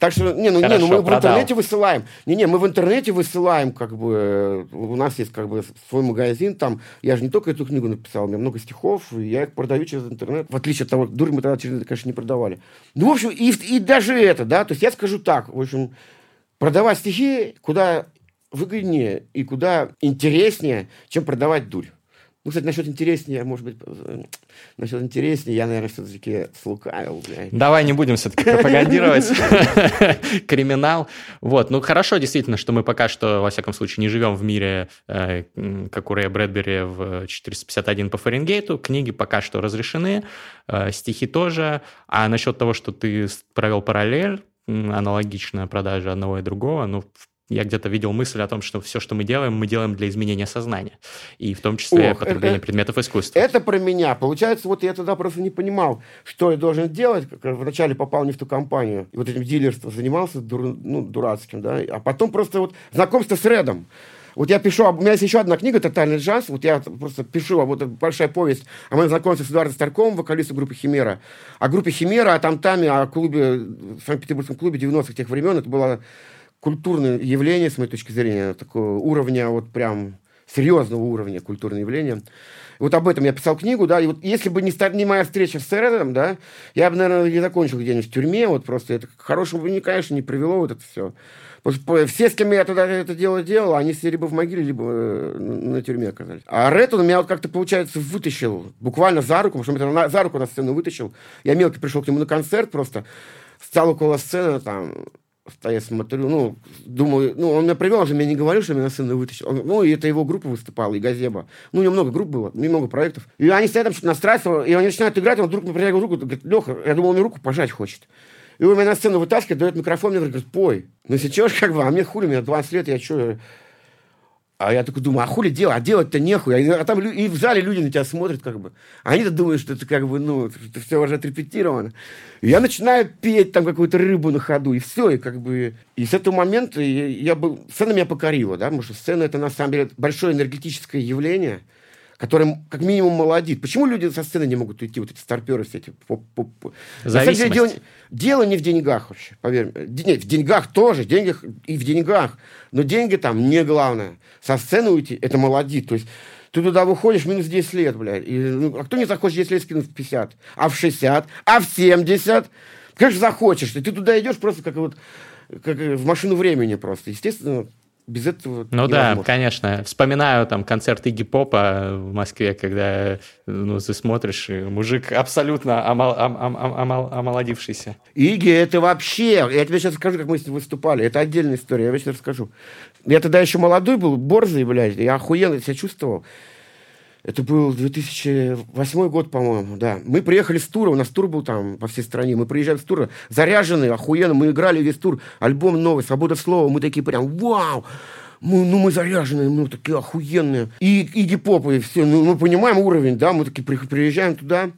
Так что, не, ну, Хорошо, не, ну мы продал. в интернете высылаем. Не, не, мы в интернете высылаем, как бы, у нас есть, как бы, свой магазин, там, я же не только эту книгу написал, у меня много стихов, и я их продаю через интернет, в отличие от того, дурь мы тогда через конечно, не продавали. Ну, в общем, и, и даже это, да, то есть я скажу так, в общем, продавать стихи куда выгоднее и куда интереснее, чем продавать дурь. Ну, кстати, насчет интереснее, может быть, э, насчет интереснее, я, наверное, все-таки слукавил. Блядь. Давай не будем все-таки пропагандировать криминал. Вот, ну хорошо, действительно, что мы пока что, во всяком случае, не живем в мире, э, как у Рэя Брэдбери в 451 по Фаренгейту. Книги пока что разрешены, э, стихи тоже. А насчет того, что ты провел параллель, аналогичная продажа одного и другого, ну, я где-то видел мысль о том, что все, что мы делаем, мы делаем для изменения сознания. И в том числе Ох, потребление это, предметов искусства. Это про меня. Получается, вот я тогда просто не понимал, что я должен делать. Как вначале попал не в ту компанию. И вот этим дилерством занимался дур, ну, дурацким, да. А потом просто вот знакомство с Редом. Вот я пишу, у меня есть еще одна книга «Тотальный джаз», вот я просто пишу, вот большая повесть о моем знакомстве с Эдуардом Старковым, вокалистом группы «Химера», о группе «Химера», о там-таме, о клубе, в Санкт-Петербургском клубе 90-х тех времен, это было культурное явление, с моей точки зрения, такого уровня, вот прям серьезного уровня культурное явление. Вот об этом я писал книгу, да, и вот если бы не, не моя встреча с Сэредом, да, я бы, наверное, не закончил где-нибудь в тюрьме, вот просто это к хорошему конечно, не привело вот это все. Все, с кем я тогда это дело делал, они сидели бы в могиле, либо э, на тюрьме оказались. А Ред, он меня вот как-то, получается, вытащил, буквально за руку, потому что он за руку на сцену вытащил. Я мелко пришел к нему на концерт просто, стал около сцены, там, я смотрю, ну, думаю, ну, он меня привел, он же мне не говорил, что меня на сцену вытащил. Он, ну, и это его группа выступала, и Газеба. Ну, у него много групп было, немного проектов. И они стоят там что-то настраиваются, и они начинают играть, он вдруг мне протягивает руку, говорит, Леха, я думал, он мне руку пожать хочет. И он меня на сцену вытаскивает, дает микрофон, мне говорит, пой. Ну, сейчас как бы, а мне хули, мне 20 лет, я что, а я такой думаю, а хули делать? А делать-то нехуй. А там и в зале люди на тебя смотрят, как бы. Они-то думают, что это как бы, ну, это все уже отрепетировано. И я начинаю петь там какую-то рыбу на ходу, и все, и как бы... И с этого момента я, я был... Сцена меня покорила, да, потому что сцена это, на самом деле, большое энергетическое явление – который как минимум молодит. Почему люди со сцены не могут уйти, вот эти старперы все эти? Поп, поп, поп. Самом деле дело, дело не в деньгах вообще, поверь мне. Нет, в деньгах тоже, деньги и в деньгах. Но деньги там не главное. Со сцены уйти, это молодит. То есть ты туда выходишь минус 10 лет, блядь. И, ну, а кто не захочет 10 лет скинуть в 50? А в 60? А в 70? Как же захочешь? Ты туда идешь просто как вот как в машину времени просто. Естественно, без этого Ну невозможно. да, конечно. Вспоминаю там концерт Игги Попа в Москве, когда ну, ты смотришь, мужик абсолютно омол, ом, ом, омол, омолодившийся. Игги это вообще... Я тебе сейчас расскажу, как мы с ним выступали. Это отдельная история, я сейчас расскажу. Я тогда еще молодой был, борзый, блядь, я охуенно себя чувствовал. Это был 2008 год, по-моему, да. Мы приехали с тура, у нас тур был там по всей стране. Мы приезжаем с тура, заряженные, охуенно. Мы играли весь тур, альбом новый, «Свобода слова». Мы такие прям, вау! Мы, ну, мы заряженные, ну, такие охуенные. И, и гип-поп, и все. Ну, мы понимаем уровень, да, мы такие при, приезжаем туда.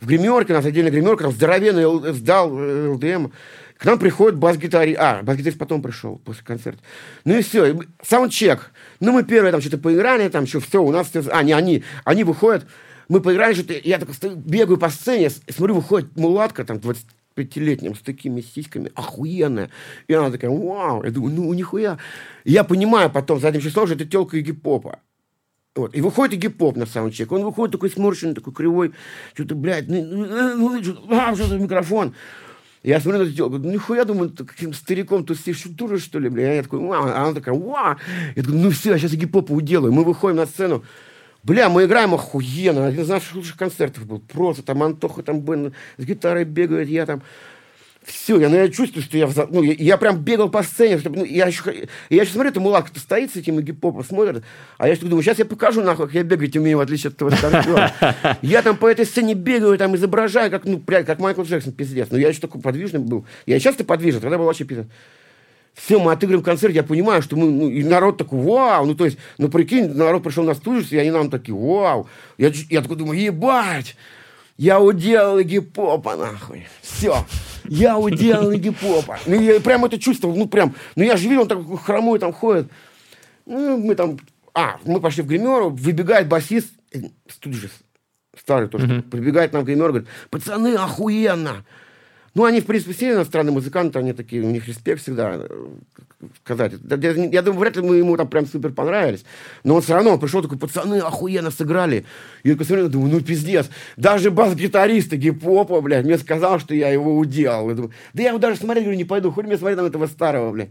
В гримерке, у нас отдельная гримерка, там здоровенный сдал э, ЛДМ. К нам приходит бас-гитарист. А, бас-гитарист потом пришел после концерта. Ну и все. Саундчек. Ну, мы первые там что-то поиграли, там что все, у нас все... А, не они. Они выходят. Мы поиграли что-то. Я так бегаю по сцене, смотрю, выходит мулатка там 25-летним с такими сиськами, охуенная. И она такая, вау. Я думаю, ну, нихуя. И я понимаю потом, задним числом, что это телка и гип-попа. Вот. И выходит и гип-поп на саундчек. Он выходит такой сморщенный, такой кривой, что-то, блядь, ну, ну, ну, что-то, а, что-то микрофон. Я смотрю на эту телку, нихуя, думаю, ты каким стариком тут сидишь, дура, что ли, бля? Я такой, вау, а она такая, вау. Я такой, ну все, я сейчас гип-попу уделаю. Мы выходим на сцену, Бля, мы играем охуенно. Один из наших лучших концертов был. Просто там Антоха там Бен с гитарой бегает, я там все, я, ну, я чувствую, что я, ну, я, я прям бегал по сцене, чтобы, ну, я еще, я еще смотрю, это мулак стоит с этим гип-попом, смотрит, а я что думаю, сейчас я покажу, нахуй, как я бегать умею, в отличие от этого стартера. Я там по этой сцене бегаю, там изображаю, как, ну, блядь, как Майкл Джексон, пиздец. Но я еще такой подвижный был. Я и сейчас-то подвижный, тогда был вообще пиздец. Все, мы отыгрываем концерт, я понимаю, что мы, ну, и народ такой, вау, ну, то есть, ну, прикинь, народ пришел на студию, и они нам такие, вау. Я, я такой думаю, ебать, я уделал гип-попа, нахуй. Все. Я уделал гип-попа. Ну, я прям это чувствовал, ну, прям. Ну, я же видел, он такой хромой там ходит. Ну, мы там... А, мы пошли в гримеру, выбегает басист, э, студия старый тоже, mm-hmm. прибегает нам в гримеру, говорит, пацаны, охуенно! Ну, они, в принципе, все иностранные музыканты, они такие, у них респект всегда, э, сказать. Я думаю, вряд ли мы ему там прям супер понравились. Но он все равно пришел такой, пацаны, охуенно сыграли. И я посмотрел, думаю, ну пиздец. Даже бас-гитариста гип-попа, блядь, мне сказал, что я его уделал. Я думаю, да я его даже смотреть говорю, не пойду, хоть мне смотреть на этого старого, блядь.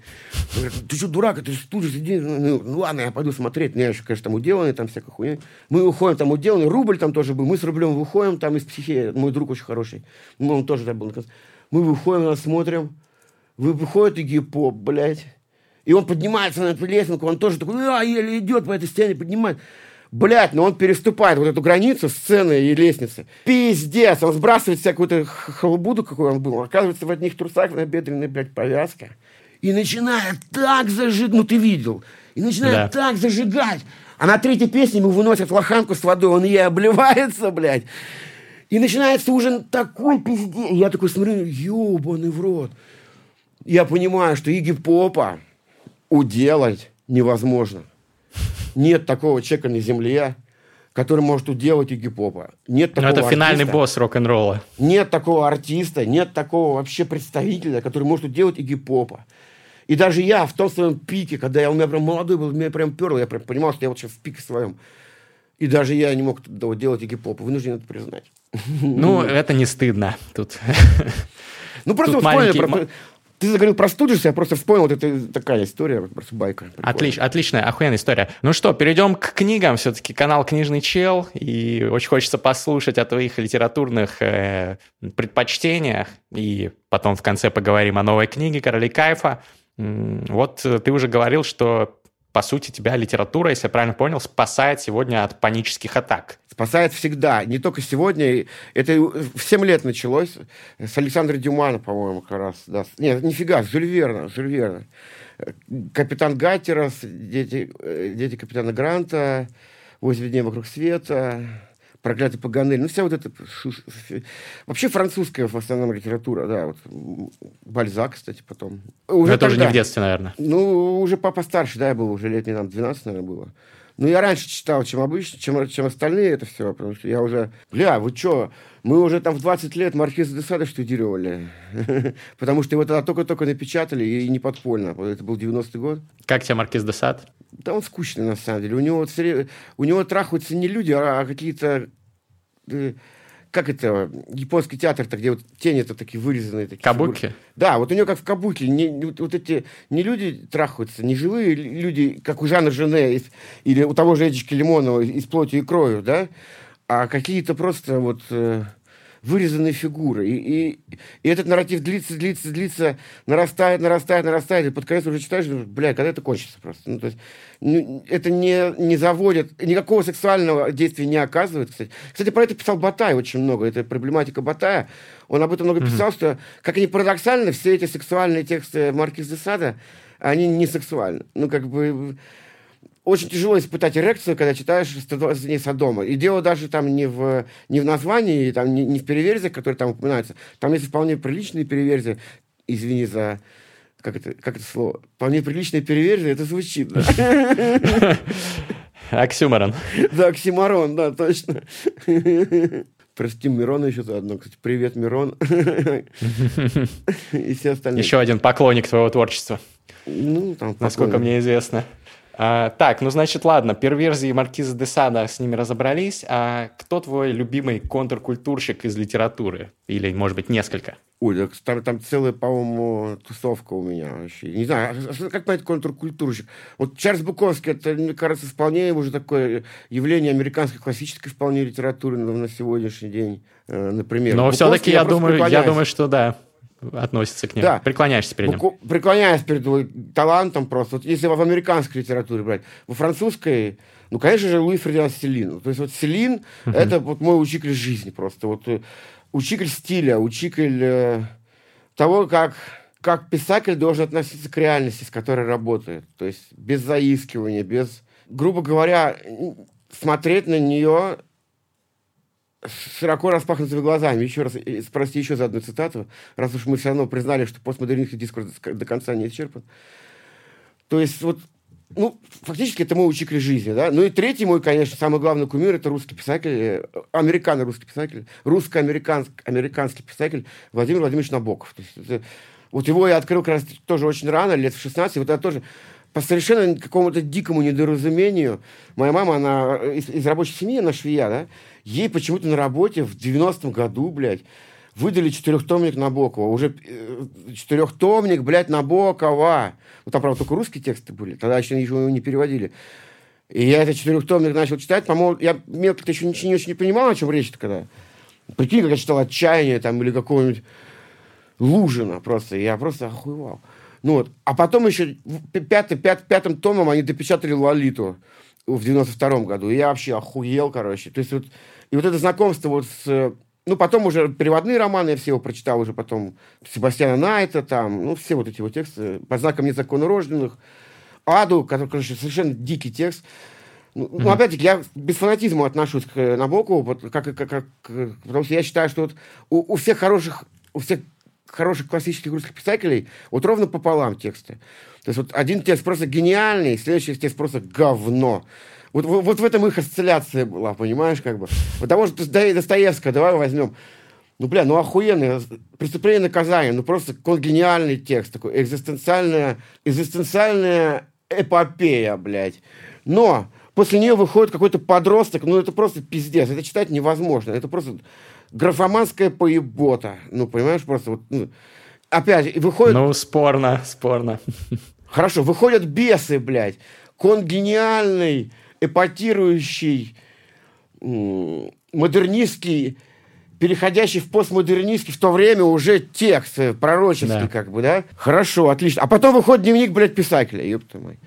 Говорят, ты что, дурак, ты студия сиди. Ну, ну, ладно, я пойду смотреть. Ну, я еще, конечно, там уделанный, там всякая хуйня. Мы уходим, там уделанный, рубль там тоже был. Мы с рублем выходим, там из психии, мой друг очень хороший. Ну, он тоже там был. Мы выходим, нас смотрим. Вы выходит и гип-поп, блядь. И он поднимается на эту лесенку, он тоже такой, а, еле идет по этой стене, поднимает. Блять, но он переступает вот эту границу сцены и лестницы. Пиздец, он сбрасывает всякую-то халбуду, какой он был. Оказывается, в одних трусах на бедренной, блядь, повязка. И начинает так зажигать, ну ты видел, и начинает да. так зажигать. А на третьей песне ему выносят лоханку с водой, он ей обливается, блядь. И начинается ужин такой пиздец. Я такой смотрю, ебаный в рот. Я понимаю, что Иги Попа уделать невозможно. Нет такого человека на земле, который может уделать Игги Попа. Нет такого Но это финальный артиста, босс рок-н-ролла. Нет такого артиста, нет такого вообще представителя, который может уделать Игги Попа. И даже я в том своем пике, когда я у меня прям молодой был, меня прям перло, я прям понимал, что я вот сейчас в пике своем. И даже я не мог делать Игги Попа, вынужден это признать. Ну, это не стыдно тут. Ну, просто вспомнили, маленький... Ты заговорил про Студиус, я просто вспомнил, вот это такая история, просто байка. Отлич, отличная, охуенная история. Ну что, перейдем к книгам. Все-таки канал «Книжный чел», и очень хочется послушать о твоих литературных э, предпочтениях, и потом в конце поговорим о новой книге «Короли кайфа». Вот э, ты уже говорил, что по сути, тебя литература, если я правильно понял, спасает сегодня от панических атак. Спасает всегда. Не только сегодня. Это в 7 лет началось. С Александра Дюмана, по-моему, как раз. Да. Нет, нифига, Жюль Верна. Жюль Верна. Капитан Гаттерос, дети, э, дети капитана Гранта, «Восемь дней вокруг света», проклятый Паганель, ну вся вот эта вообще французская в основном литература, да, вот Бальзак, кстати, потом. Уже это тогда, уже не в детстве, наверное. Ну, уже папа старше, да, я был, уже лет не там 12, наверное, было. Ну, я раньше читал, чем обычно, чем, чем остальные это все, потому что я уже, бля, вы что, мы уже там в 20 лет Маркиза де Сада штудировали, потому что его тогда только-только напечатали и не подпольно, это был 90-й год. Как тебе Маркиз де Сад? Да он скучный, на самом деле. У него, у него трахаются не люди, а какие-то... Как это, японский театр-то, где вот тени-то такие вырезанные. Такие кабуки? Фигуры. Да, вот у него как в кабуке. Не, вот эти не люди трахаются, не живые люди, как у Жана Жене или у того же Эдички Лимонова из плоти и крови, да, а какие-то просто вот... Э, вырезанные фигуры. И, и, и этот нарратив длится, длится, длится, нарастает, нарастает, нарастает, и под конец уже читаешь, бля, когда это кончится просто. Ну, то есть, ну, это не, не заводит, никакого сексуального действия не оказывает, кстати. Кстати, про это писал Батай очень много, это проблематика Батая. Он об этом много писал, mm-hmm. что, как ни парадоксально, все эти сексуальные тексты Маркиз де Сада, они не сексуальны. Ну, как бы очень тяжело испытать эрекцию, когда читаешь «120 дней Содома». И дело даже там не в, не в названии, там, не, не в переверзиях, которые там упоминаются. Там есть вполне приличные переверзии. Извини за... Как это, как это слово? Вполне приличные переверзии, это звучит. Оксюморон. Да, оксиморон, да, точно. Простим Мирона еще заодно. Кстати, привет, Мирон. И все остальные. Еще один поклонник твоего творчества. Ну, там, Насколько мне известно. А, так, ну значит, ладно, перверзии Маркиза де Сада, с ними разобрались. А кто твой любимый контркультурщик из литературы? Или, может быть, несколько? Ой, там, там целая, по-моему, тусовка у меня вообще. Не знаю, а, как понять контркультурщик? Вот Чарльз Буковский, это, мне кажется, вполне уже такое явление американской классической вполне литературы на, на сегодняшний день, э, например. Но все-таки я, я думаю, я думаю, что да относится к ним. Да. Преклоняешься перед ним. Преклоняюсь перед талантом просто. Вот если в американской литературе брать, во французской, ну, конечно же, Луи Фердинанд Селин. То есть вот Селин uh-huh. это вот мой учитель жизни просто. Вот э, учитель стиля, учитель э, того, как, как писатель должен относиться к реальности, с которой работает. То есть без заискивания, без, грубо говоря, смотреть на нее широко распахнутыми глазами. Еще раз, спросите еще за одну цитату, раз уж мы все равно признали, что постмодернистский дискурс до конца не исчерпан. То есть вот ну, фактически это мой учитель жизни, да. Ну и третий мой, конечно, самый главный кумир это русский писатель, э, американо-русский писатель, русско-американский американский писатель Владимир Владимирович Набоков. То есть это, вот его я открыл как раз тоже очень рано, лет в 16, вот это тоже по совершенно какому-то дикому недоразумению. Моя мама, она из, из рабочей семьи, она швея, да, Ей почему-то на работе в 90-м году, блядь, выдали четырехтомник Набокова. Уже э, четырехтомник, блядь, Набокова. Ну, там, правда, только русские тексты были. Тогда еще ничего не переводили. И я этот четырехтомник начал читать. По-моему, я мелко-то еще ничего не очень понимал, о чем речь-то когда. Прикинь, как я читал «Отчаяние» там, или какого-нибудь Лужина просто. Я просто охуевал. Ну вот. А потом еще пятый, пят, пятым томом они допечатали «Лолиту» в 92 году. И я вообще охуел, короче. То есть вот, и вот это знакомство вот с, Ну, потом уже переводные романы я все его прочитал уже потом. Себастьяна Найта там, ну, все вот эти вот тексты. «По знакам незаконнорожденных», «Аду», который, конечно, совершенно дикий текст. Ну, mm-hmm. ну, опять-таки, я без фанатизма отношусь к Набокову, вот, как, как, как, потому что я считаю, что вот у, у всех хороших, у всех хороших классических русских писателей вот ровно пополам тексты. То есть вот один текст просто гениальный, следующий текст просто говно. Вот, вот, вот в этом их осцилляция была, понимаешь, как бы. Того же Достоевского, давай возьмем. Ну, бля, ну охуенный. Преступление наказания. Ну, просто гениальный текст. Такой экзистенциальная, экзистенциальная эпопея, блядь. Но после нее выходит какой-то подросток, ну, это просто пиздец. Это читать невозможно. Это просто графоманская поебота. Ну, понимаешь, просто вот... Ну, опять, выходит... Ну, спорно, спорно. Хорошо, выходят бесы, блядь. Конгениальный, эпатирующий, модернистский, переходящий в постмодернистский в то время уже текст э, пророческий, да. как бы, да? Хорошо, отлично. А потом выходит дневник, блядь, писателя, ёпта мой.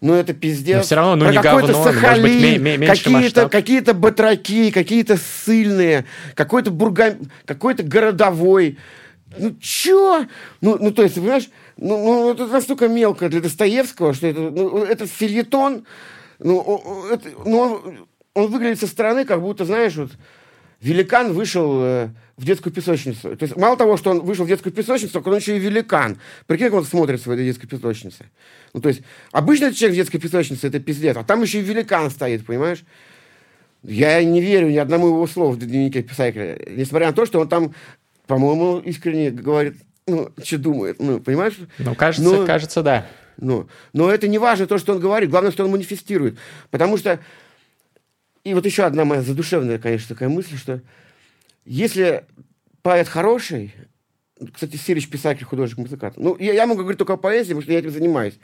Ну, это пиздец. Но все равно, ну, Про не какой-то говно, Сахалин, какие-то, какие-то батраки, какие-то ссыльные, какой-то бурга... какой-то городовой. Ну, чё? Ну, ну, то есть, понимаешь, ну, ну, это настолько мелко для Достоевского, что это, ну, это фильетон, ну, это, ну он, он выглядит со стороны, как будто, знаешь, вот великан вышел э, в детскую песочницу. То есть мало того, что он вышел в детскую песочницу, так он еще и великан. Прикинь, как он смотрится в этой детской песочнице. Ну, то есть обычно человек в детской песочнице это пиздец, а там еще и великан стоит, понимаешь? Я не верю ни одному его слову в дневнике писателя. Несмотря на то, что он там, по-моему, искренне говорит, ну, что думает, ну, понимаешь? Ну, кажется, но, кажется, да. Ну, но это не важно то, что он говорит, главное, что он манифестирует. Потому что, и вот еще одна моя задушевная, конечно, такая мысль, что если поэт хороший, кстати, Сирич писатель, художник, музыкант. Ну, я, я могу говорить только о поэзии, потому что я этим занимаюсь.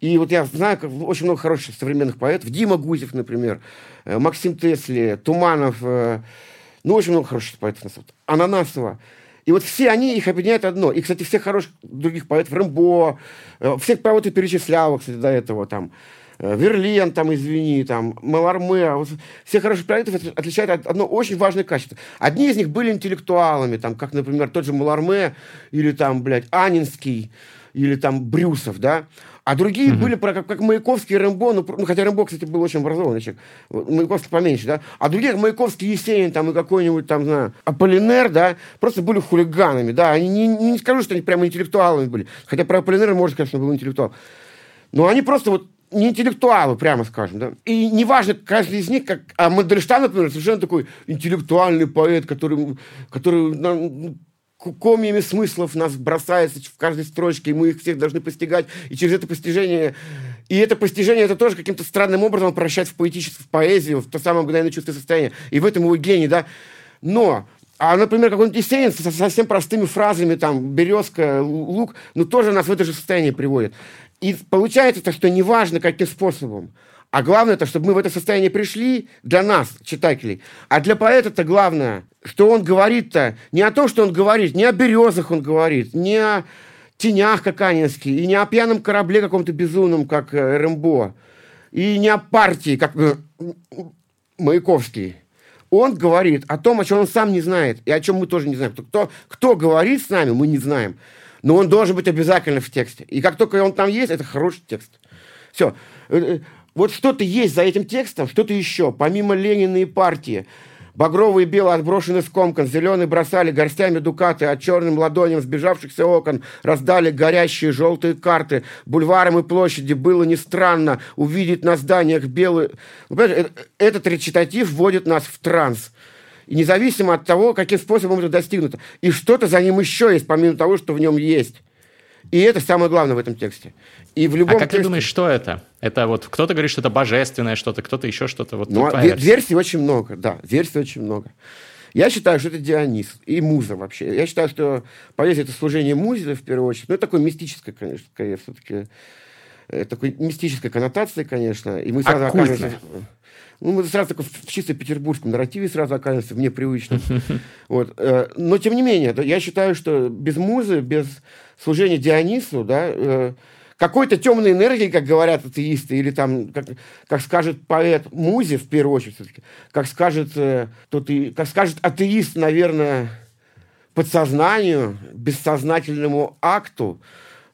И вот я знаю как, очень много хороших современных поэтов. Дима Гузев, например, э, Максим Тесли, Туманов. Э, ну, очень много хороших поэтов. Ананасова. И вот все они, их объединяет одно. И, кстати, всех хороших других поэтов, Рэмбо, э, всех поэтов перечислял, кстати, до этого, там, э, Верлен, там, извини, там, Маларме, вот, всех хороших поэтов отличает одно очень важное качество. Одни из них были интеллектуалами, там, как, например, тот же Маларме, или там, блядь, Анинский, или там Брюсов, да, а другие mm-hmm. были про, как, как Маяковский и Рэмбо, ну, ну, хотя Рэмбо, кстати, был очень образованный человек, Маяковский поменьше, да, а другие, Маяковский, Есенин, там, и какой-нибудь, там, знаю, Аполлинер, да, просто были хулиганами, да, они не, не, не скажу, что они прямо интеллектуалами были, хотя про Аполлинера, может, конечно, был интеллектуал, но они просто вот не интеллектуалы, прямо скажем, да. И неважно, каждый из них, как... А Мандельштам, например, совершенно такой интеллектуальный поэт, который, который ну, комьями смыслов нас бросается в каждой строчке, и мы их всех должны постигать, и через это постижение... И это постижение, это тоже каким-то странным образом обращать в поэтическую, в поэзию, в то самое мгновенное чувство состояния. И в этом его гений, да. Но а, например, какой-нибудь Есенин со совсем простыми фразами, там, березка, лук, ну, тоже нас в это же состояние приводит. И получается, что неважно, каким способом, а главное, это, чтобы мы в это состояние пришли для нас, читателей. А для поэта-то главное, что он говорит-то не о том, что он говорит, не о березах он говорит, не о тенях, как Анинский, и не о пьяном корабле каком-то безумном, как э, Рэмбо, и не о партии, как э, Маяковский. Он говорит о том, о чем он сам не знает, и о чем мы тоже не знаем. Кто, кто говорит с нами, мы не знаем. Но он должен быть обязательно в тексте. И как только он там есть, это хороший текст. Все. Э, вот что-то есть за этим текстом, что-то еще, помимо Ленина и партии. Багровые белые отброшены с комкон, зеленые бросали горстями дукаты, а черным ладоням сбежавшихся окон раздали горящие желтые карты. Бульварам и площади было не странно увидеть на зданиях белые... Э, этот речитатив вводит нас в транс. И независимо от того, каким способом это достигнуто. И что-то за ним еще есть, помимо того, что в нем есть. И это самое главное в этом тексте. И в любом а как тексте... ты думаешь, что это? Это вот кто-то говорит, что это божественное что-то, кто-то еще что-то. Вот ну, а версий очень много, да, версий очень много. Я считаю, что это Дионис и муза вообще. Я считаю, что поэзия – это служение музе, в первую очередь. Ну, это такое мистическое, конечно, все-таки. Э, такой мистической коннотации, конечно. И мы сразу Оккультно. оказываемся... Ну, мы сразу такой в чисто петербургском нарративе сразу оказываемся в непривычном. Вот. Э, но, тем не менее, я считаю, что без музы, без служения Дионису, да, э, какой-то темной энергии, как говорят атеисты, или там, как, как скажет поэт Музи, в первую очередь, все-таки, как скажет, э, тот и, как скажет атеист, наверное, подсознанию, бессознательному акту,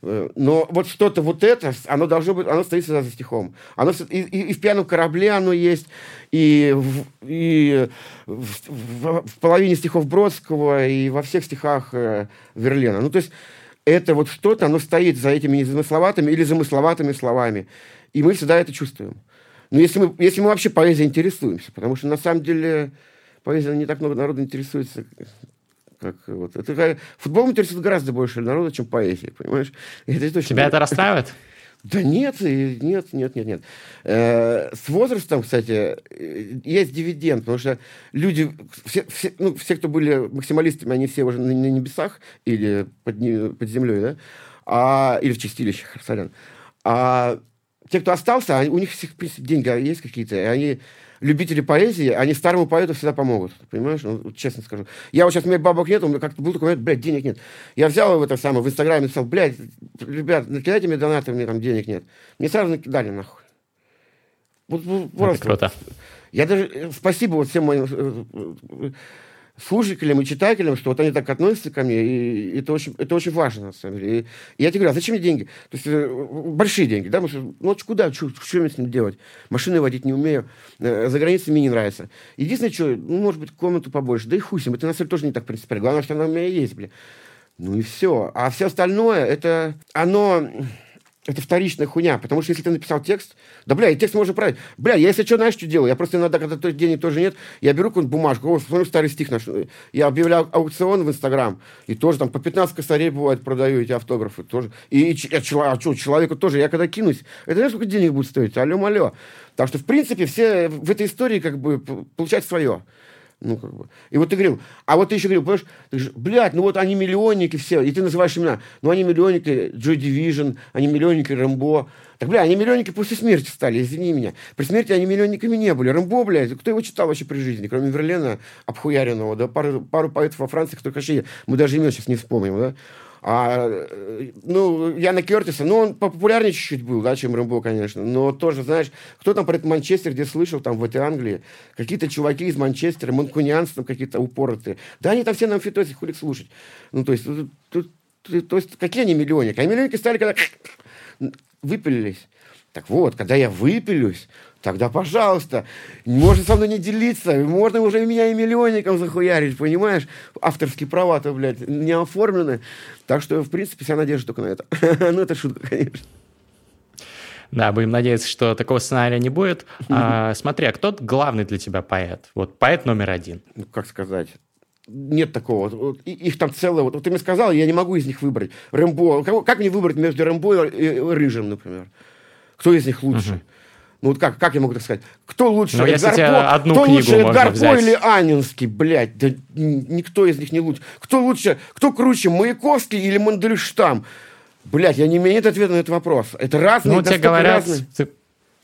но вот что-то вот это, оно должно быть, оно стоит всегда за стихом. Оно, и, и, и в «Пьяном корабле» оно есть, и, в, и в, в, в половине стихов Бродского, и во всех стихах э, Верлена. Ну, то есть это вот что-то, оно стоит за этими незамысловатыми или замысловатыми словами. И мы всегда это чувствуем. Но если мы, если мы вообще поэзией интересуемся, потому что на самом деле поэзия не так много народа интересуется, как вот. Это, футболом интересует гораздо больше народа, чем поэзия, понимаешь? Это точно... Тебя это расстраивает? Да нет, нет, нет, нет, нет. Э, с возрастом, кстати, э, есть дивиденд, потому что люди, все, все, ну, все, кто были максималистами, они все уже на, на небесах или под, под землей, да, а, или в чистилищах, сорян. А те, кто остался, у них всех, в принципе, деньги есть какие-то, и они любители поэзии, они старому поэту всегда помогут. Понимаешь? Ну, вот, честно скажу. Я вот сейчас, у меня бабок нет, у меня как-то был такой момент, блядь, денег нет. Я взял его это самое, в Инстаграме написал, блядь, ребят, накидайте мне донаты, мне там денег нет. Мне сразу накидали, нахуй. Вот, вот, просто. круто. Я даже, э, спасибо вот всем моим э, э, слушателям и читателям, что вот они так относятся ко мне, и это очень, это очень важно, на самом деле. И я тебе говорю, а зачем мне деньги? То есть э, большие деньги, да? Что, ну, куда? Что, что мне с ним делать? Машины водить не умею, э, за границей мне не нравится. Единственное, что, ну, может быть, комнату побольше, да и хуй с ним, это на самом деле тоже не так принципиально. Главное, что она у меня есть, бля. Ну и все. А все остальное, это оно это вторичная хуйня, потому что если ты написал текст, да, бля, и текст можно править. Бля, я если что, знаешь, что делаю? Я просто иногда, когда то, денег тоже нет, я беру какую-нибудь бумажку, смотрю старый стих наш. Я объявляю аукцион в Инстаграм, и тоже там по 15 косарей бывает продаю эти автографы тоже. И, и а, а что, человеку тоже, я когда кинусь, это знаешь, сколько денег будет стоить? Алло-малё. Так что, в принципе, все в этой истории как бы получать свое. Ну, как бы. И вот ты говорил, а вот ты еще говорил, понимаешь, ты говоришь, блядь, ну вот они миллионники все, и ты называешь имена, ну они миллионники Joy Division, они миллионники Рэмбо. Так, бля, они миллионники после смерти стали, извини меня. При смерти они миллионниками не были. Рэмбо, блядь, кто его читал вообще при жизни, кроме Верлена обхуяренного, да, пару, пару поэтов во Франции, кто, конечно, мы даже имен сейчас не вспомним, да. А, ну, Яна Кертиса, ну, он популярнее чуть-чуть был, да, чем Рэмбо, конечно. Но тоже, знаешь, кто там про этот Манчестер, где слышал, там, в этой Англии, какие-то чуваки из Манчестера, манкунианцы там какие-то упоротые. Да они там все на амфитозе, хули слушать. Ну, то есть, тут, тут, то есть, какие они миллионники? А миллионники стали, когда выпилились. Так вот, когда я выпилюсь, тогда, пожалуйста, можно со мной не делиться, можно уже меня и миллионником захуярить, понимаешь? Авторские права-то, блядь, не оформлены. Так что, в принципе, вся надежда только на это. ну, это шутка, конечно. Да, будем надеяться, что такого сценария не будет. А, смотри, а кто главный для тебя поэт? Вот поэт номер один. Ну, как сказать? Нет такого. Вот, их там целое... Вот, вот ты мне сказал, я не могу из них выбрать. Рэмбо. Как, как мне выбрать между Рэмбо и Рыжим, например? Кто из них лучше? Угу. Ну вот как, как я могу так сказать? Кто лучше? Ну, Эдгар По? Одну кто лучше, Эдгар По или Анинский, блядь? Да никто из них не лучше. Кто лучше, кто круче, Маяковский или Мандельштам? Блядь, я не имею ответа на этот вопрос. Это разные, Ну, тебе говорят, разные. Ты,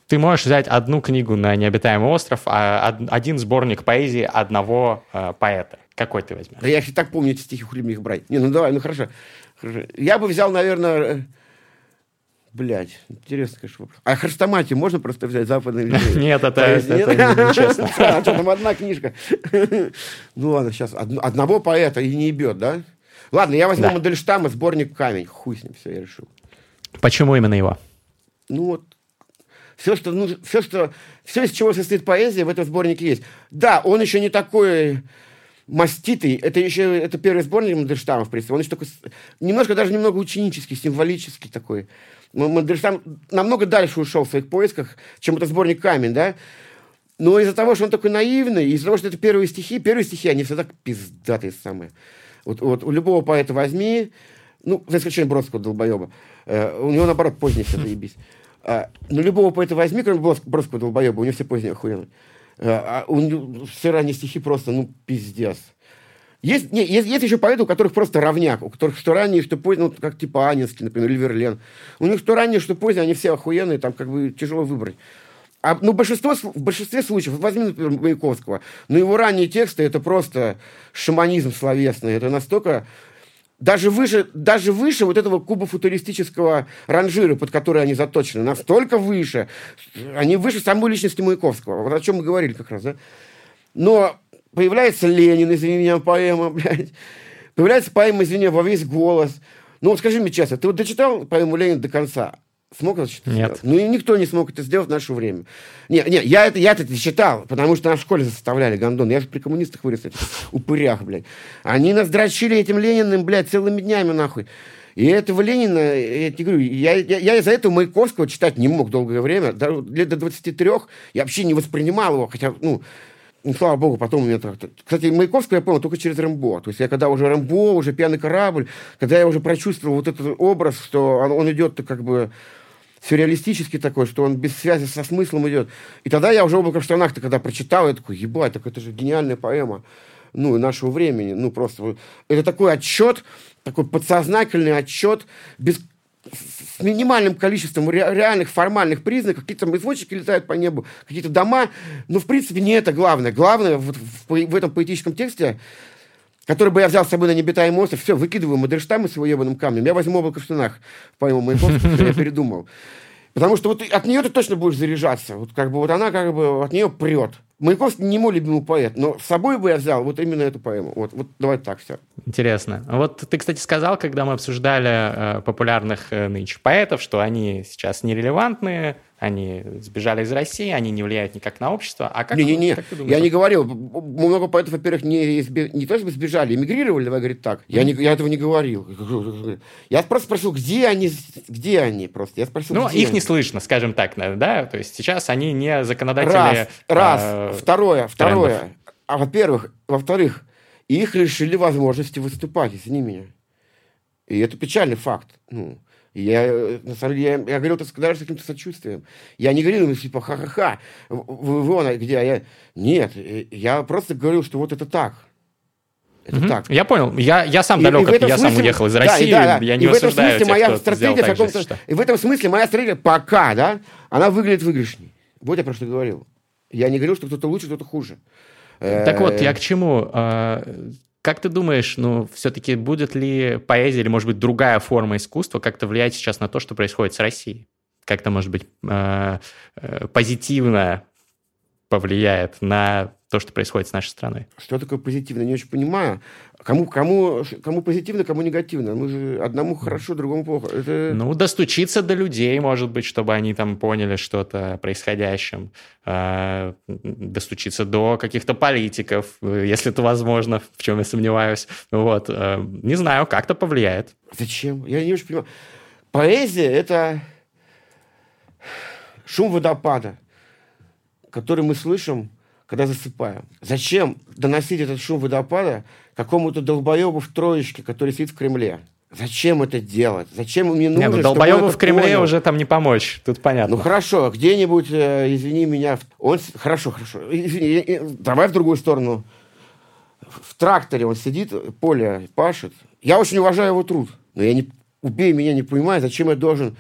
ты можешь взять одну книгу на необитаемый остров, а один сборник поэзии одного э, поэта. Какой ты возьмешь? Да я так помню эти стихи, хули мне их брать. Не, ну давай, ну хорошо. хорошо. Я бы взял, наверное Блять, интересно, конечно, вопрос. А Хрестоматию можно просто взять западный? Нет, это нечестно. А что там одна книжка? Ну ладно, сейчас одного поэта и не ебет, да? Ладно, я возьму Мандельштама, сборник «Камень». Хуй с ним, все, я решил. Почему именно его? Ну вот, все, что, ну, все, что, все, из чего состоит поэзия, в этом сборнике есть. Да, он еще не такой маститый. Это еще, это первый сборник Мандельштама, в принципе. Он еще такой, немножко, даже немного ученический, символический такой. Мандельштам намного дальше ушел в своих поисках, чем этот сборник «Камень», да? Но из-за того, что он такой наивный, из-за того, что это первые стихи, первые стихи, они всегда пиздатые самые. Вот, вот у любого поэта возьми, ну, за исключением Бродского долбоеба, э, у него, наоборот, поздние все заебись. А, но любого поэта возьми, кроме Бродского долбоеба, у него все поздние охуенные. А, а у него все ранние стихи просто, ну, пиздец. Есть, не, есть, есть еще поэты, у которых просто равняк, у которых что ранние, что поздние, ну, как типа Анинский, например, или Верлен. У них что ранние, что поздние, они все охуенные, там как бы тяжело выбрать. А, ну, большинство, в большинстве случаев, возьми, например, Маяковского, но его ранние тексты, это просто шаманизм словесный, это настолько даже выше, даже выше вот этого кубофутуристического ранжира, под который они заточены, настолько выше, они выше самой личности Маяковского. Вот о чем мы говорили как раз, да? Но появляется Ленин, извини меня, поэма, блядь. Появляется поэма, извини, во весь голос. Ну, вот скажи мне честно, ты вот дочитал поэму Ленин до конца? Смог это Нет. Сделать? Ну, и никто не смог это сделать в наше время. Не, не, я это, я это читал, потому что нас в школе заставляли гондон. Я же при коммунистах вырос, этих упырях, блядь. Они нас дрочили этим Лениным, блядь, целыми днями, нахуй. И этого Ленина, я тебе говорю, я, я, я из-за этого Маяковского читать не мог долгое время. До, лет до 23 я вообще не воспринимал его, хотя, ну, ну, слава богу, потом у меня так... Кстати, Маяковского я понял только через Рэмбо. То есть я когда уже Рэмбо, уже «Пьяный корабль», когда я уже прочувствовал вот этот образ, что он, он идет как бы сюрреалистический такой, что он без связи со смыслом идет. И тогда я уже «Облако в штанах», когда прочитал, я такой, ебать, так это же гениальная поэма ну, нашего времени. Ну, просто это такой отчет, такой подсознательный отчет, без, с минимальным количеством реальных формальных признаков, какие-то извозчики летают по небу, какие-то дома, но в принципе не это главное. Главное в, в, в этом поэтическом тексте который бы я взял с собой на необитаемый остров, все, выкидываю Мадерштамы с его ебаным камнем, я возьму облако в штанах, поэму Маяковского, я передумал. Потому что вот от нее ты точно будешь заряжаться. Вот как бы вот она как бы от нее прет. Маяковский не мой любимый поэт, но с собой бы я взял вот именно эту поэму. Вот, вот давай так все. Интересно. Вот ты, кстати, сказал, когда мы обсуждали э, популярных э, нынче поэтов, что они сейчас нерелевантные, они сбежали из России, они не влияют никак на общество. А как, не, не, не. Как ты думаешь? Я не говорил. Много поэтов, во-первых, не, не то, чтобы сбежали, эмигрировали, давай говорить так. Я, не, я этого не говорил. Я просто спросил, где они, где они просто. Я спросил, ну, их они? не слышно, скажем так, да? То есть сейчас они не законодатели... Раз, раз. Второе, второе. Трендов. А, во-первых, во-вторых, их лишили возможности выступать, извини меня. И это печальный факт. Ну, я, на самом деле, я, я говорил это даже с каким-то сочувствием. Я не говорил ему, типа, ха-ха-ха, вон, где я... Нет, я просто говорил, что вот это так. Это угу. так. Я понял. Я, я сам и, далек, и я смысле, сам уехал из России, да, да, да. я не и в этом смысле тех, моя стратегия каком-то... Же, и в этом смысле моя стратегия пока, да, она выглядит выигрышней. Вот я про что говорил. Я не говорил, что кто-то лучше, кто-то хуже. Так вот, я к чему? А, как ты думаешь, ну, все-таки будет ли поэзия или, может быть, другая форма искусства как-то влиять сейчас на то, что происходит с Россией? Как-то, может быть, э, э, позитивно повлияет на то, что происходит с нашей страной. Что такое позитивно, не очень понимаю. Кому, кому, кому позитивно, кому негативно. Мы же одному хорошо, другому плохо. Это... Ну, достучиться до людей, может быть, чтобы они там поняли что-то происходящем. Э, достучиться до каких-то политиков, если это возможно, в чем я сомневаюсь. Вот. Э, не знаю, как-то повлияет. Зачем? Я не очень понимаю. Поэзия – это шум водопада, который мы слышим когда засыпаю. Зачем доносить этот шум водопада какому-то долбоебу в троечке, который сидит в Кремле? Зачем это делать? Зачем мне нужно, Не, ну, долбоебу в Кремле понял? уже там не помочь, тут понятно. Ну хорошо, где-нибудь, э, извини меня, он... Хорошо, хорошо, извини, давай в другую сторону. В тракторе он сидит, поле пашет. Я очень уважаю его труд, но я не... Убей меня, не понимаю, зачем я должен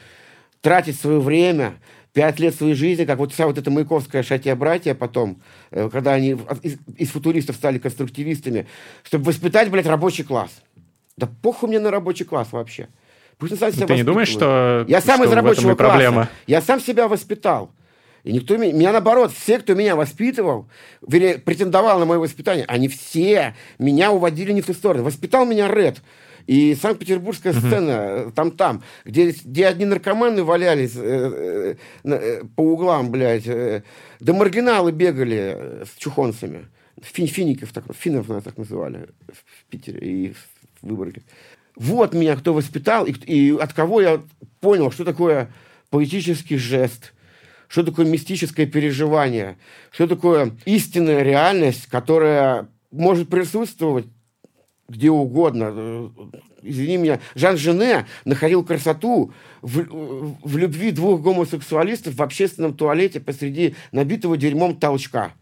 тратить свое время, пять лет своей жизни, как вот вся вот эта Маяковская шатия-братья потом, э, когда они из, из футуристов стали конструктивистами, чтобы воспитать, блядь, рабочий класс. Да похуй мне на рабочий класс вообще. Пусть он сам себя Ты не думаешь, что, Я сам что из рабочего класса. Проблема? Я сам себя воспитал. И никто меня, меня наоборот, все, кто меня воспитывал, вернее, претендовал на мое воспитание, они все меня уводили не в ту сторону. Воспитал меня Ред. И Санкт-Петербургская uh-huh. сцена, там-там, где, где одни наркоманы валялись э, э, э, по углам, блядь, э, да маргиналы бегали с чухонцами. Фин, фиников, так, финнов нас так называли в Питере и в Выборге. Вот меня кто воспитал, и, и от кого я понял, что такое поэтический жест, что такое мистическое переживание, что такое истинная реальность, которая может присутствовать где угодно. Э, извини меня, Жан Жене находил красоту в, в любви двух гомосексуалистов в общественном туалете посреди набитого дерьмом толчка.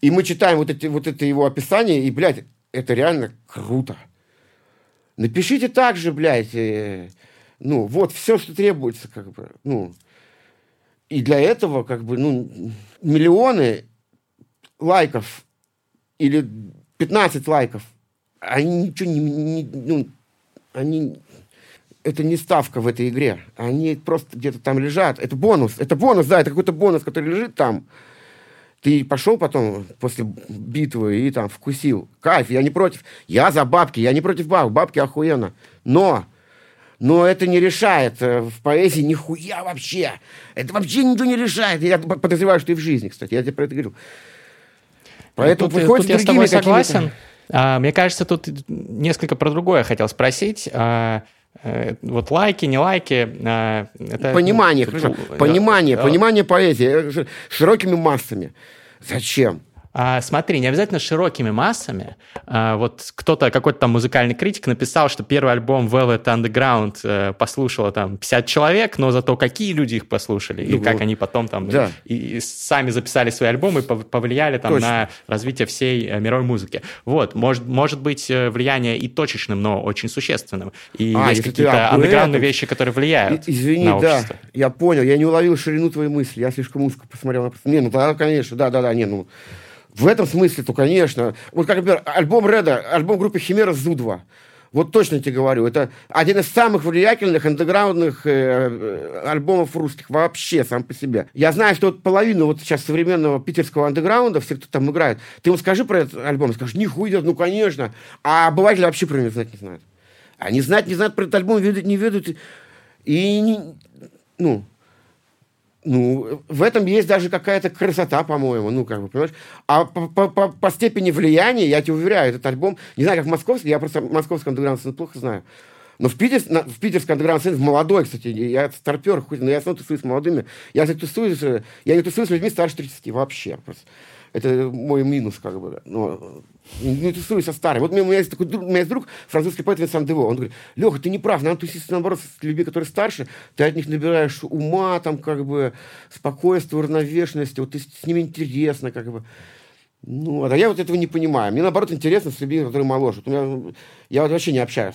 И мы читаем вот, эти, вот это его описание, и, блядь, это реально круто. Напишите так же, блядь, э, ну, вот все, что требуется, как бы, ну. И для этого, как бы, ну, миллионы лайков или 15 лайков – они ничего не, не ну, они это не ставка в этой игре. Они просто где-то там лежат. Это бонус. Это бонус, да, это какой-то бонус, который лежит там. Ты пошел потом после битвы и там вкусил. Кайф, я не против. Я за бабки, я не против бабок. Бабки охуенно. Но но это не решает э, в поэзии нихуя вообще. Это вообще ничего не решает. Я подозреваю, что и в жизни, кстати. Я тебе про это говорю. Поэтому тут, тут я с тобой согласен. А, мне кажется, тут несколько про другое хотел спросить. А, э, вот лайки, не лайки. А, это, понимание, ну, понимание, да, понимание поэзии широкими массами. Зачем? А, смотри, не обязательно широкими массами. А, вот кто-то, какой-то там музыкальный критик написал, что первый альбом Velvet Underground э, послушало там 50 человек, но зато какие люди их послушали, ну, и как они потом там да. и, и сами записали свои альбомы и повлияли там Точно. на развитие всей э, мировой музыки. Вот, может, может быть э, влияние и точечным, но очень существенным. И а, есть какие-то андеграундные вещи, которые влияют Извини, на общество. да, я понял, я не уловил ширину твоей мысли, я слишком узко посмотрел. Не, ну тогда, конечно, да-да-да, не, ну... В этом смысле, то, конечно. Вот, как, например, альбом Реда, альбом группы Химера Зу-2. Вот точно тебе говорю, это один из самых влиятельных андеграундных э, э, альбомов русских вообще сам по себе. Я знаю, что вот половину вот сейчас современного питерского андеграунда, все, кто там играет, ты ему скажи про этот альбом, скажешь, нихуя, ну конечно. А обыватели вообще про него знать не знают. Они знать не знают про этот альбом, ведут, не ведут. И, не, ну, ну, в этом есть даже какая-то красота, по-моему, ну, как бы, понимаешь? А по, по, по, по степени влияния, я тебе уверяю, этот альбом, не знаю, как московский, я просто московский андеграунд плохо знаю, но в, Питер, на, в питерском андеграунд в молодой, кстати, я старпер, хоть, но я снова тусуюсь с молодыми, я, кстати, тусуюсь, я не тусуюсь с людьми старше 30 вообще, просто. Это мой минус, как бы. Но не тусуюсь со старым. Вот у меня есть такой друг, у меня есть друг, французский поэт Винсан Дево. Он говорит, Леха, ты не прав, надо тусить, наоборот, с людьми, которые старше. Ты от них набираешь ума, там, как бы, спокойствия, уравновешенности. Вот ты с ними интересно, как бы. Ну, а я вот этого не понимаю. Мне, наоборот, интересно с людьми, которые моложе. Вот у меня, я вот вообще не общаюсь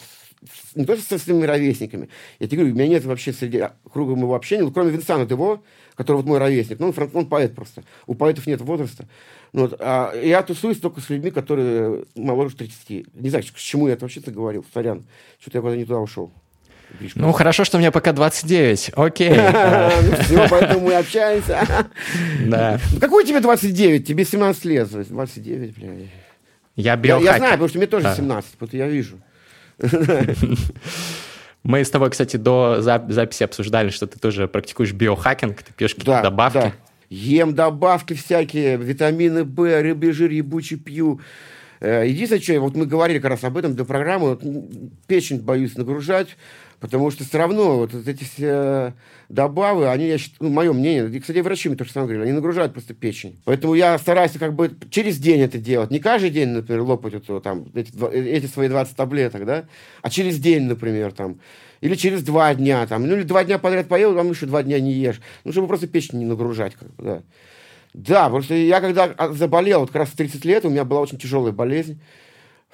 не то что со своими ровесниками. Я тебе говорю, у меня нет вообще среди круга моего общения, ну, кроме Винсана Дево, который вот мой ровесник. Ну, он, он поэт просто. У поэтов нет возраста. Ну, вот, а я тусуюсь только с людьми, которые моложе 30. Не знаю, к чему я это вообще-то говорил. Сорян. Что-то я куда-то не туда ушел. Видишь, ну, хорошо, что мне пока 29. Окей. Ну, все, поэтому мы общаемся. Да. Ну, какой тебе 29? Тебе 17 лет. 29, бля. Я биохакер. Я знаю, потому что мне тоже 17. Вот я вижу. Мы с тобой, кстати, до записи обсуждали, что ты тоже практикуешь биохакинг, ты пьешь какие-то да, добавки. Да. Ем добавки всякие, витамины В, рыбий жир ебучий пью. Э, единственное, что, вот мы говорили как раз об этом до программы, вот, печень боюсь нагружать, Потому что все равно вот эти все добавы, они, я считаю, ну, мое мнение, и, кстати, врачи мне то же говорили, они нагружают просто печень. Поэтому я стараюсь как бы через день это делать. Не каждый день, например, лопать вот, там, эти, эти свои 20 таблеток, да, а через день, например, там. Или через два дня, там, ну или два дня подряд поел, там еще два дня не ешь. Ну, чтобы просто печень не нагружать, как бы, да. Да, что я когда заболел, вот как раз в 30 лет, у меня была очень тяжелая болезнь.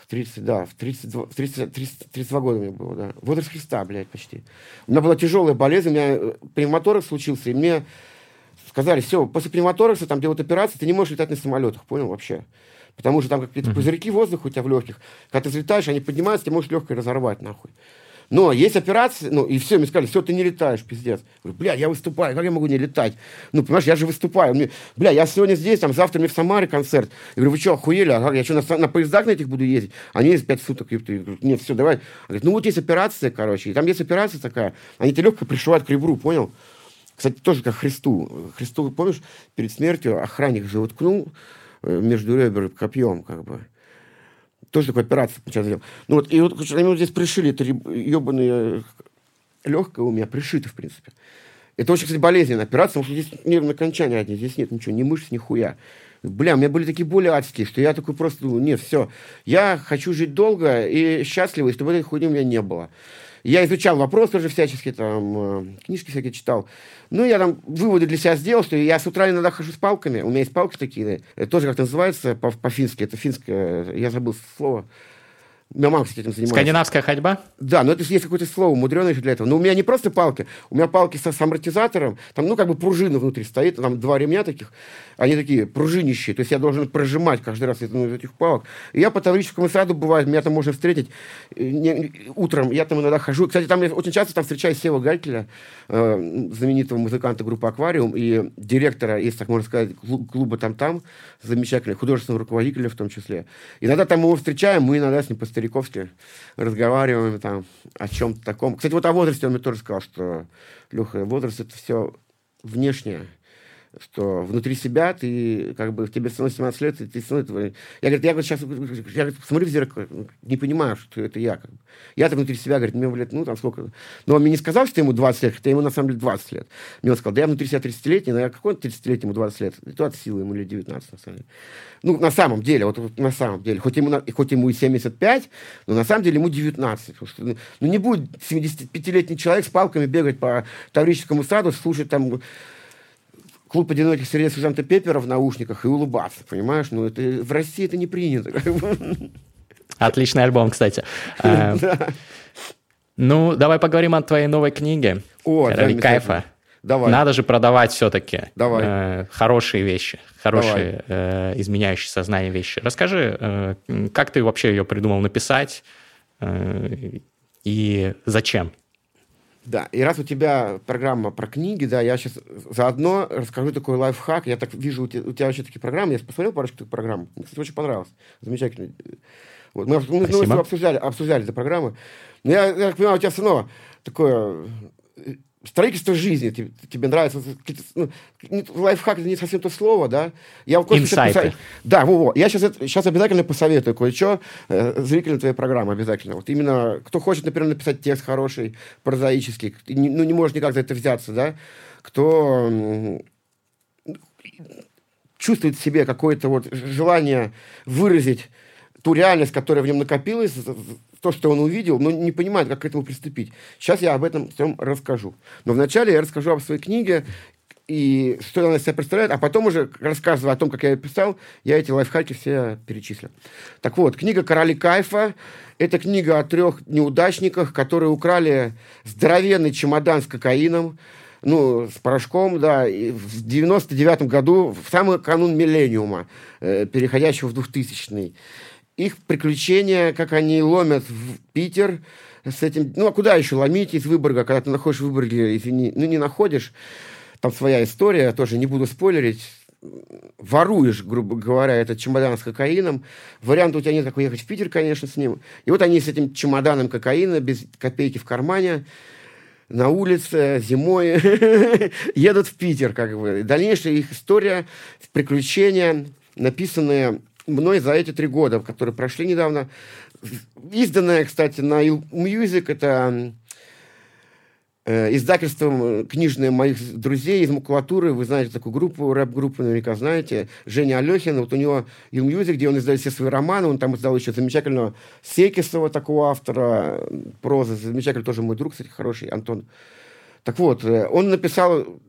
В 30, да, в 32, в 30, 30, 32 года мне было, да. Возраст Христа, блядь, почти. У меня была тяжелая болезнь, у меня э, пневмоторакс случился, и мне сказали, все, после пневмоторакса там делают операцию, ты не можешь летать на самолетах, понял, вообще? Потому что там какие-то пузырьки воздуха у тебя в легких. Когда ты взлетаешь, они поднимаются, ты можешь легкое разорвать, нахуй. Но есть операции, ну, и все, мне сказали, все, ты не летаешь, пиздец. Говорю, бля, я выступаю, как я могу не летать? Ну, понимаешь, я же выступаю. Мне, бля, я сегодня здесь, там, завтра мне в Самаре концерт. Я говорю, вы что, охуели? А я что, на, на поездах на этих буду ездить? Они есть пять суток. Я говорю, нет, все, давай. Говорит, ну, вот есть операция, короче, и там есть операция такая. Они тебе легко пришивают к ребру, понял? Кстати, тоже как Христу. Христу, помнишь, перед смертью охранник же воткнул э, между ребер копьем, как бы тоже такую операцию сейчас сделал. Ну вот, и вот они вот здесь пришили, это ебаное легкое у меня пришито, в принципе. Это очень, кстати, болезненная операция, потому что здесь нервное окончание одни, здесь нет ничего, ни мышц, ни хуя. Бля, у меня были такие боли адские, что я такой просто, ну, нет, все. Я хочу жить долго и счастливо, и чтобы этой хуйни у меня не было. Я изучал вопрос тоже всячески, там, э, книжки всякие читал. Ну, я там выводы для себя сделал, что я с утра иногда хожу с палками. У меня есть палки такие, это тоже как называется по-фински, это финское, я забыл слово. Меня мама, кстати, этим занимается. Скандинавская ходьба? Да, но это есть какое-то слово мудреное для этого. Но у меня не просто палки, у меня палки со, с амортизатором, там, ну, как бы пружина внутри стоит, там два ремня таких, они такие пружинищие, то есть я должен прожимать каждый раз одну из этих палок. И я по Таврическому саду бывает, меня там можно встретить э, не, утром, я там иногда хожу. Кстати, там я очень часто там встречаю Сева Галькеля, э, знаменитого музыканта группы «Аквариум», и директора, если так можно сказать, клуба «Там-там», замечательного художественного руководителя в том числе. Иногда там мы его встречаем, мы иногда с ним по-стариковски разговариваем там о чем-то таком. Кстати, вот о возрасте он мне тоже сказал, что, Леха, возраст это все внешнее что внутри себя ты, как бы, тебе становится 17 лет, и ты становишься... Я, говорю, я говорит, сейчас я, говорит, смотрю в зеркало, не понимаю, что это я. Как бы. Я-то внутри себя, говорит, мне, лет, ну, там сколько... Но он мне не сказал, что ему 20 лет, хотя ему, на самом деле, 20 лет. Мне он сказал, да я внутри себя 30-летний, но я какой 30-летний, ему 20 лет? И то от силы ему лет 19, на самом деле. Ну, на самом деле, вот, вот на самом деле. Хоть ему, хоть ему и 75, но на самом деле ему 19. Что, ну, ну, не будет 75-летний человек с палками бегать по Таврическому саду, слушать там клуб одиноких среди сержанта Пеппера в наушниках и улыбаться, понимаешь? Ну, это в России это не принято. Отличный альбом, кстати. А, ну, давай поговорим о твоей новой книге. О, кайфа. Давай. Надо же продавать все-таки Давай. Э, хорошие вещи, хорошие э, изменяющие сознание вещи. Расскажи, э, как ты вообще ее придумал написать э, и зачем? Да, и раз у тебя программа про книги, да, я сейчас заодно расскажу такой лайфхак. Я так вижу, у тебя, у тебя вообще такие программы. Я посмотрел парочку таких программ. Мне, кстати, очень понравилось. Замечательно. Вот. Мы, мы, мы обсуждали, обсуждали эту программу. Но я, я понимаю, у тебя все равно такое строительство жизни тебе, тебе нравится, ну, лайфхак это не совсем то слово, да? Я Инсайты. Да, во, во. Я сейчас, сейчас обязательно посоветую кое-что э, зрителям твоей программы обязательно. Вот именно, кто хочет, например, написать текст хороший, прозаический, не, ну, не может никак за это взяться, да? Кто чувствует в себе какое-то вот желание выразить ту реальность, которая в нем накопилась, то, что он увидел, но не понимает, как к этому приступить. Сейчас я об этом всем расскажу. Но вначале я расскажу об своей книге, и что она из себя представляет, а потом уже, рассказывая о том, как я ее писал, я эти лайфхаки все перечислю. Так вот, книга «Короли кайфа» – это книга о трех неудачниках, которые украли здоровенный чемодан с кокаином, ну, с порошком, да, и в 99 году, в самый канун миллениума, э, переходящего в 2000-й их приключения, как они ломят в Питер с этим... Ну, а куда еще ломить из Выборга, когда ты находишь в Выборге, извини, ну, не находишь, там своя история, тоже не буду спойлерить, воруешь, грубо говоря, этот чемодан с кокаином. Вариант у тебя нет, как уехать в Питер, конечно, с ним. И вот они с этим чемоданом кокаина, без копейки в кармане, на улице зимой едут в Питер, как бы. Дальнейшая их история, приключения, написанные мной за эти три года, которые прошли недавно. Изданная, кстати, на Music, это э, издательством э, книжное моих друзей из макулатуры. Вы знаете такую группу, рэп-группу наверняка знаете. Женя Алехин. Вот у него Il Music, где он издает все свои романы. Он там издал еще замечательного Секисова, такого автора прозы. Замечательный тоже мой друг, кстати, хороший, Антон. Так вот, э, он написал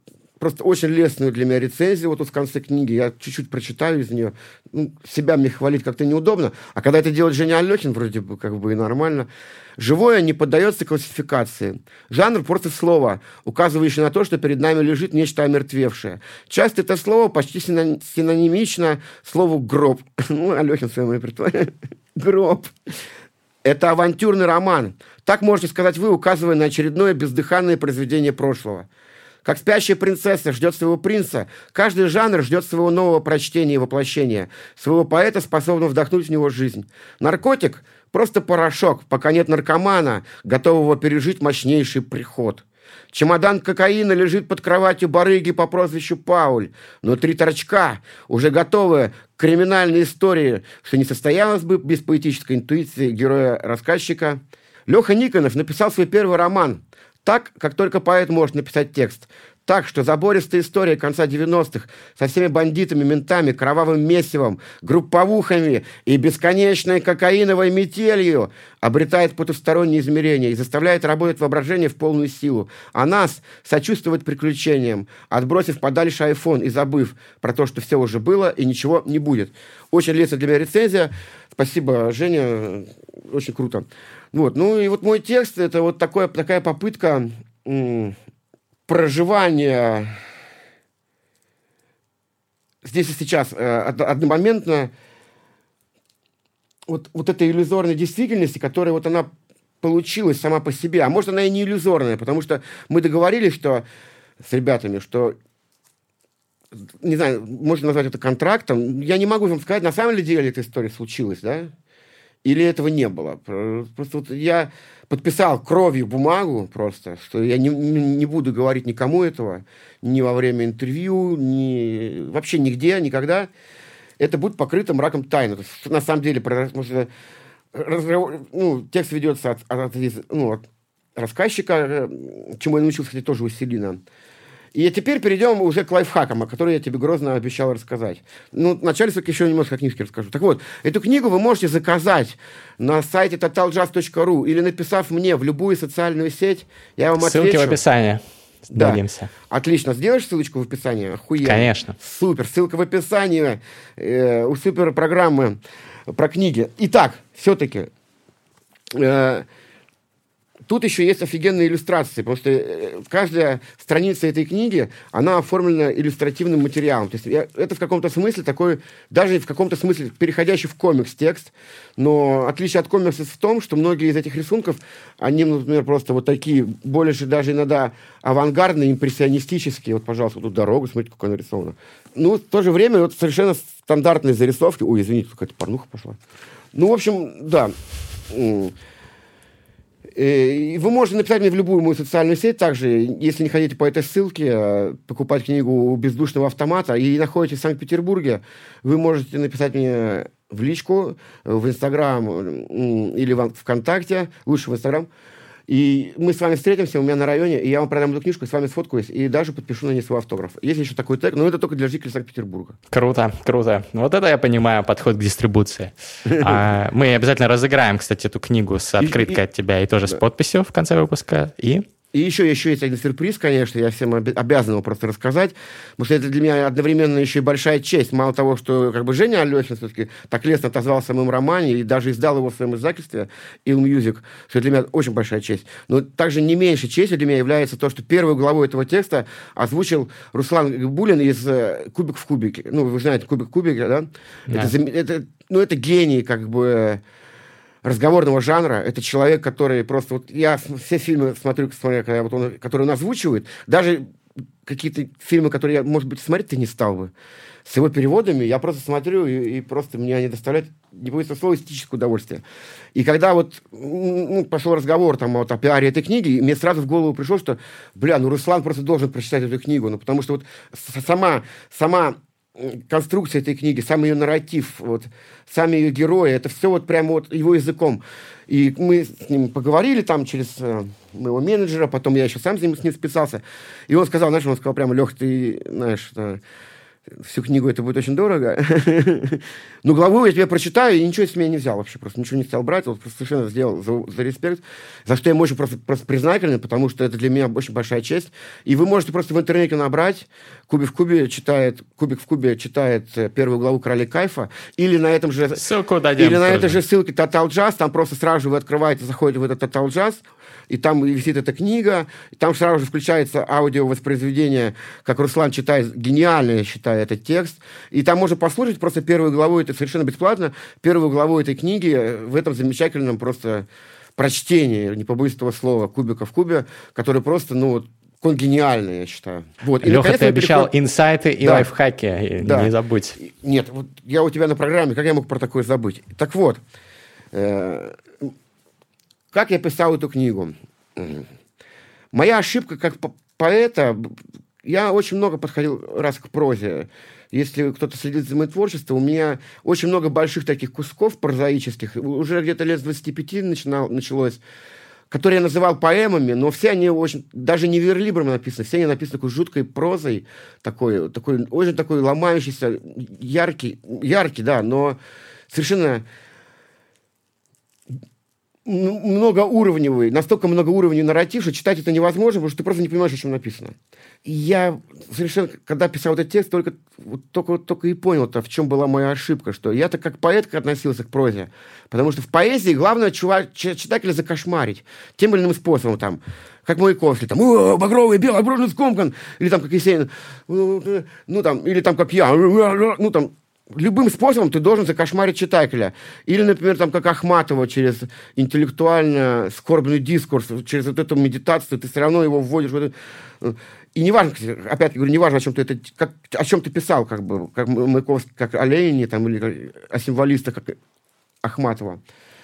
просто очень лестную для меня рецензию вот тут в конце книги. Я чуть-чуть прочитаю из нее. Ну, себя мне хвалить как-то неудобно. А когда это делает Женя Алехин, вроде бы как бы и нормально. Живое не поддается классификации. Жанр просто слово, указывающее на то, что перед нами лежит нечто омертвевшее. Часто это слово почти синонимично слову «гроб». Ну, Алехин в своем репертуаре. Гроб. Это авантюрный роман. Так можете сказать вы, указывая на очередное бездыханное произведение прошлого. Как спящая принцесса ждет своего принца, каждый жанр ждет своего нового прочтения и воплощения, своего поэта, способного вдохнуть в него жизнь. Наркотик – просто порошок, пока нет наркомана, готового пережить мощнейший приход. Чемодан кокаина лежит под кроватью барыги по прозвищу Пауль. Внутри торчка, уже готовая к криминальной истории, что не состоялось бы без поэтической интуиции героя-рассказчика. Леха Никонов написал свой первый роман – так, как только поэт может написать текст. Так что забористая история конца 90-х со всеми бандитами, ментами, кровавым месивом, групповухами и бесконечной кокаиновой метелью обретает потустороннее измерение и заставляет работать воображение в полную силу. А нас сочувствовать приключениям, отбросив подальше iPhone и забыв про то, что все уже было и ничего не будет. Очень лестная для меня рецензия. Спасибо, Женя. Очень круто. Вот. Ну и вот мой текст – это вот такое, такая попытка проживания здесь и сейчас э, одномоментно вот, вот этой иллюзорной действительности, которая вот она получилась сама по себе. А может, она и не иллюзорная, потому что мы договорились, что с ребятами, что не знаю, можно назвать это контрактом. Я не могу вам сказать, на самом ли деле эта история случилась, да? Или этого не было. Просто вот я подписал кровью бумагу просто, что я не, не буду говорить никому этого, ни во время интервью, ни вообще нигде, никогда. Это будет покрыто мраком тайны. Есть, на самом деле, потому ну, текст ведется от, от, ну, от рассказчика, э, чему я научился, кстати, тоже у Селина. И теперь перейдем уже к лайфхакам, о которых я тебе грозно обещал рассказать. Ну, вначале только еще немножко о книжке расскажу. Так вот, эту книгу вы можете заказать на сайте totaljazz.ru или написав мне в любую социальную сеть, я вам Ссылки отвечу. в описании. Да. Отлично. Сделаешь ссылочку в описании? Охуенно. Конечно. Супер. Ссылка в описании э, у супер программы про книги. Итак, все-таки э, Тут еще есть офигенные иллюстрации, что э, каждая страница этой книги, она оформлена иллюстративным материалом. То есть это в каком-то смысле такой, даже в каком-то смысле переходящий в комикс текст, но отличие от комиксов в том, что многие из этих рисунков, они, например, просто вот такие, более же даже иногда авангардные, импрессионистические. Вот, пожалуйста, тут дорога, смотрите, как она нарисована. Ну, в то же время вот совершенно стандартные зарисовки. Ой, извините, какая-то порнуха пошла. Ну, в общем, да. Э, вы можете написать мне в любую мою социальную сеть. Также, если не хотите по этой ссылке а покупать книгу у бездушного автомата. И находитесь в Санкт-Петербурге, вы можете написать мне в личку, в Инстаграм или в ВКонтакте, лучше в Инстаграм, и мы с вами встретимся у меня на районе, и я вам продам эту книжку, с вами сфоткаюсь, и даже подпишу на ней свой автограф. Есть еще такой тег, но это только для жителей Санкт-Петербурга. Круто, круто. Вот это я понимаю, подход к дистрибуции. А, мы обязательно разыграем, кстати, эту книгу с открыткой от тебя и тоже с подписью в конце выпуска. И и еще, еще есть один сюрприз, конечно, я всем обязан его просто рассказать, потому что это для меня одновременно еще и большая честь. Мало того, что как бы Женя Алехин все-таки так лестно отозвался о моем романе и даже издал его в своем издательстве Il Music, что это для меня очень большая честь. Но также не меньше честью для меня является то, что первую главу этого текста озвучил Руслан Булин из э, «Кубик в кубике». Ну, вы знаете, «Кубик в кубике», да? да. Это, это, ну, это гений, как бы разговорного жанра. Это человек, который просто... Вот я все фильмы смотрю, смотря, когда вот он, которые он озвучивает, даже какие-то фильмы, которые я, может быть, смотреть-то не стал бы. С его переводами я просто смотрю, и, и просто мне они доставляют, не боюсь слова, эстетическое удовольствие. И когда вот ну, пошел разговор там, вот, о пиаре этой книги, мне сразу в голову пришло, что, бля, ну Руслан просто должен прочитать эту книгу, ну потому что вот сама, сама конструкция этой книги, сам ее нарратив, вот, сами ее герои, это все вот прямо вот его языком. И мы с ним поговорили там через э, моего менеджера, потом я еще сам с ним, с ним списался. И он сказал, знаешь, он сказал прямо, Лех, ты, знаешь, всю книгу это будет очень дорого. Но главу я тебе прочитаю, и ничего с меня не взял вообще. Просто ничего не стал брать. Вот просто совершенно сделал за, за респект. За что я ему очень просто, просто признателен, потому что это для меня очень большая честь. И вы можете просто в интернете набрать Кубик в кубе читает, Кубик в кубе читает э, первую главу Короля Кайфа, или на этом же... Ссылку дадим. Или на этой же ссылке Total Jazz, там просто сразу же вы открываете, заходите в этот Total Jazz, и там висит эта книга, и там сразу же включается аудиовоспроизведение, как Руслан читает, гениально, я считаю, этот текст. И там можно послушать просто первую главу, это совершенно бесплатно, первую главу этой книги в этом замечательном просто прочтении, не побоюсь этого слова, кубика в кубе, который просто, ну, вот, он гениальный, я считаю. Вот. И, Леха, ты обещал переход... инсайты и да. лайфхаки, да. не забудь. Нет, вот я у тебя на программе, как я мог про такое забыть? Так вот, э, как я писал эту книгу? Моя ошибка как поэта, я очень много подходил раз к прозе. Если кто-то следит за моим творчеством, у меня очень много больших таких кусков прозаических. Уже где-то лет с 25 начинал, началось которые я называл поэмами, но все они очень, даже не верлибром написаны, все они написаны такой жуткой прозой, такой, такой, очень такой ломающийся, яркий, яркий, да, но совершенно многоуровневый, настолько многоуровневый нарратив, что читать это невозможно, потому что ты просто не понимаешь, о чем написано. И я совершенно, когда писал этот текст, только, вот, только, только и понял, -то, в чем была моя ошибка, что я-то как поэт относился к прозе, потому что в поэзии главное чувак, читателя закошмарить тем или иным способом, там, как Маяковский, там, багровый, белый, оброженный скомкан, или там, как Есенин, ну, там, или там, как я, ну, там, любым способом ты должен закошмарить читателя. Или, например, там, как Ахматова, через интеллектуально скорбный дискурс, через вот эту медитацию, ты все равно его вводишь в эту... И неважно, опять говорю, неважно, о чем ты это, как, о чем ты писал, как бы, как Маяковский, как о Ленине, там, или о символистах, как Ахматова.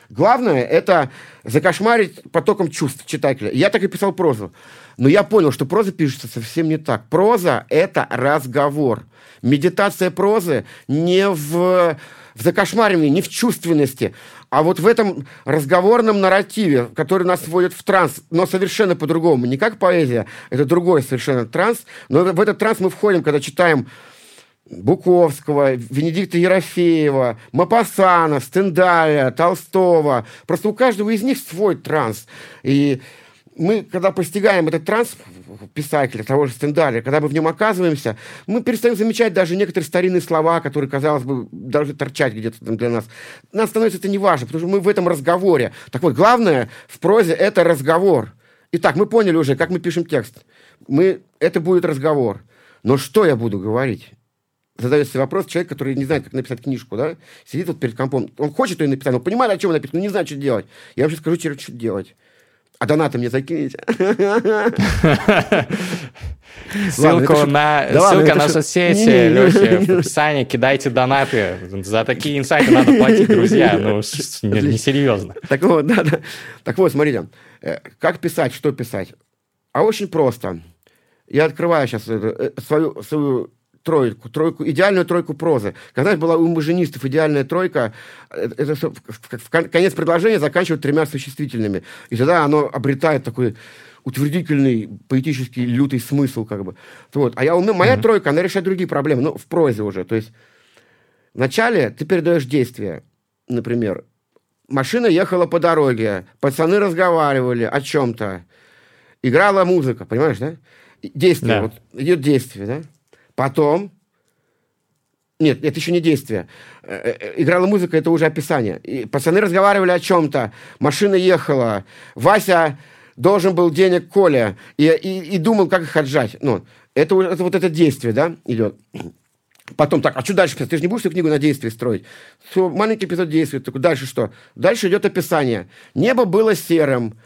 Главное – это закошмарить потоком чувств читателя. Я так и писал прозу. Но я понял, что проза пишется совсем не так. Проза – это разговор. Медитация прозы не в, в закошмаривании, не в чувственности, а вот в этом разговорном нарративе, который нас вводит в транс, но совершенно по-другому. Не как поэзия, это другой совершенно транс, но в этот транс мы входим, когда читаем Буковского, Венедикта Ерофеева, Мапасана, Стендаля, Толстого. Просто у каждого из них свой транс. И мы, когда постигаем этот транс писателя, того же Стендаля, когда мы в нем оказываемся, мы перестаем замечать даже некоторые старинные слова, которые, казалось бы, должны торчать где-то там для нас. Нам становится это неважно, потому что мы в этом разговоре. Так вот, главное в прозе – это разговор. Итак, мы поняли уже, как мы пишем текст. Мы, это будет разговор. Но что я буду говорить? задает вопрос человек, который не знает, как написать книжку, да, сидит вот перед компом, он хочет ее написать, он понимает, о чем написать, но не знает, что делать. Я вообще скажу, что делать. А донаты мне закинете. Ссылку на, ссылка на соцсети, Лехи, в описании. Кидайте донаты. За такие инсайты надо платить, друзья. Ну, несерьезно. Так вот, да, да. Так вот, смотрите. Э, как писать, что писать? А очень просто. Я открываю сейчас э, свою, свою тройку, тройку, идеальную тройку прозы. Когда была у маженистов идеальная тройка, э, это, это в конец предложения заканчивают тремя существительными. И тогда оно обретает такой утвердительный, поэтический, лютый смысл, как бы. Вот. А я, моя mm-hmm. тройка, она решает другие проблемы, ну, в прозе уже. То есть вначале ты передаешь действие, например, машина ехала по дороге, пацаны разговаривали о чем-то, играла музыка, понимаешь, да? Действие, да. вот идет действие, да? Потом... Нет, это еще не действие. Э, э, играла музыка, это уже описание. И пацаны разговаривали о чем-то. Машина ехала. Вася должен был денег Коля. И, и, и думал, как их отжать. Ну, это, это вот это действие, да, идет. Потом, так, а что дальше Ты же не будешь эту книгу на действие строить. Все, маленький эпизод действия. Такой, дальше что? Дальше идет описание. Небо было серым.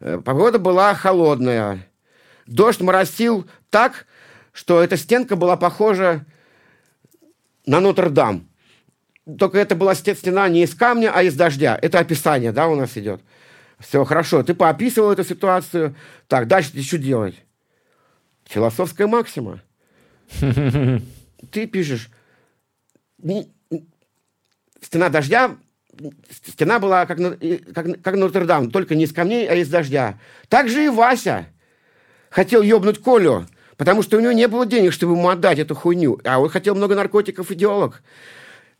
Э, погода была холодная. Дождь моросил так, что эта стенка была похожа на Нотр-Дам. Только это была стена не из камня, а из дождя. Это описание, да, у нас идет. Все, хорошо. Ты поописывал эту ситуацию. Так, дальше ты что делать? Философская максима. Ты пишешь, стена дождя, стена была как, как, как Нотр-Дам, только не из камней, а из дождя. Так же и Вася хотел ёбнуть Колю, Потому что у него не было денег, чтобы ему отдать эту хуйню. А он хотел много наркотиков, идеолог.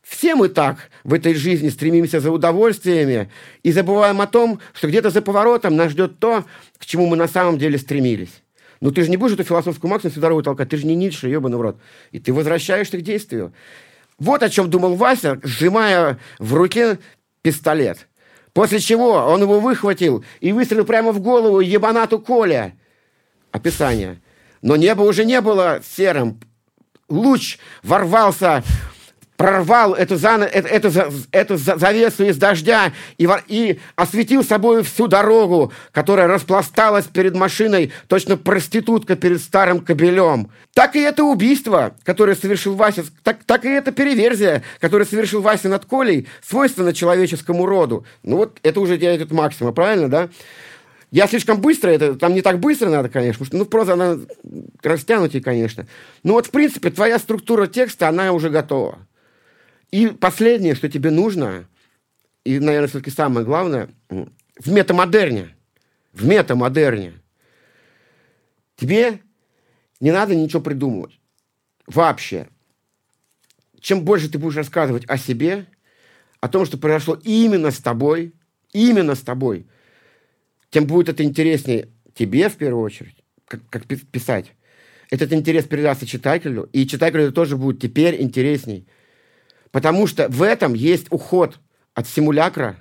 Все мы так в этой жизни стремимся за удовольствиями и забываем о том, что где-то за поворотом нас ждет то, к чему мы на самом деле стремились. Ну ты же не будешь эту философскую максимум всю дорогу толкать, ты же не Ницше, ебаный в рот. И ты возвращаешься к действию. Вот о чем думал Вася, сжимая в руке пистолет. После чего он его выхватил и выстрелил прямо в голову ебанату Коля. Описание. Но небо уже не было серым. Луч ворвался, прорвал эту, зан... эту, эту, эту завесу из дождя и, и осветил собой всю дорогу, которая распласталась перед машиной, точно проститутка перед старым кобелем. Так и это убийство, которое совершил Вася, так, так и это переверзия, которое совершил Вася над Колей, свойственно человеческому роду. Ну вот это уже делает максима, правильно, да? Я слишком быстро, это там не так быстро надо, конечно, что, ну, проза, она растянутее, конечно. Но вот, в принципе, твоя структура текста, она уже готова. И последнее, что тебе нужно, и, наверное, все-таки самое главное, в метамодерне, в метамодерне, тебе не надо ничего придумывать. Вообще. Чем больше ты будешь рассказывать о себе, о том, что произошло именно с тобой, именно с тобой, тем будет это интереснее тебе в первую очередь, как, как писать. Этот интерес передастся читателю, и читателю это тоже будет теперь интересней. Потому что в этом есть уход от симулякра,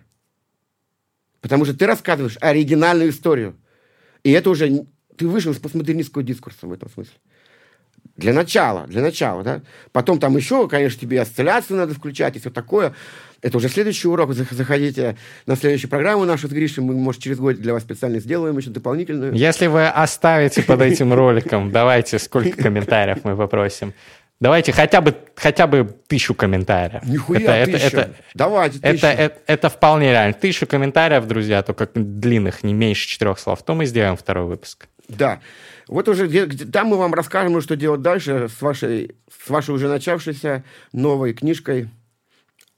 потому что ты рассказываешь оригинальную историю. И это уже... Ты вышел из постмодернистского дискурса в этом смысле. Для начала, для начала, да. Потом там еще, конечно, тебе осцилляцию надо включать и все такое. Это уже следующий урок. Заходите на следующую программу нашу с Гришей. Мы, может, через год для вас специально сделаем еще дополнительную. Если вы оставите под этим роликом, давайте, сколько комментариев мы попросим. Давайте хотя бы, хотя бы тысячу комментариев. Нихуя это, тысяча. Это, это, Давайте тысячу. Это, это, это вполне реально. Тысячу комментариев, друзья, только длинных, не меньше четырех слов. То мы сделаем второй выпуск. Да. Вот уже там мы вам расскажем, что делать дальше с вашей, с вашей уже начавшейся новой книжкой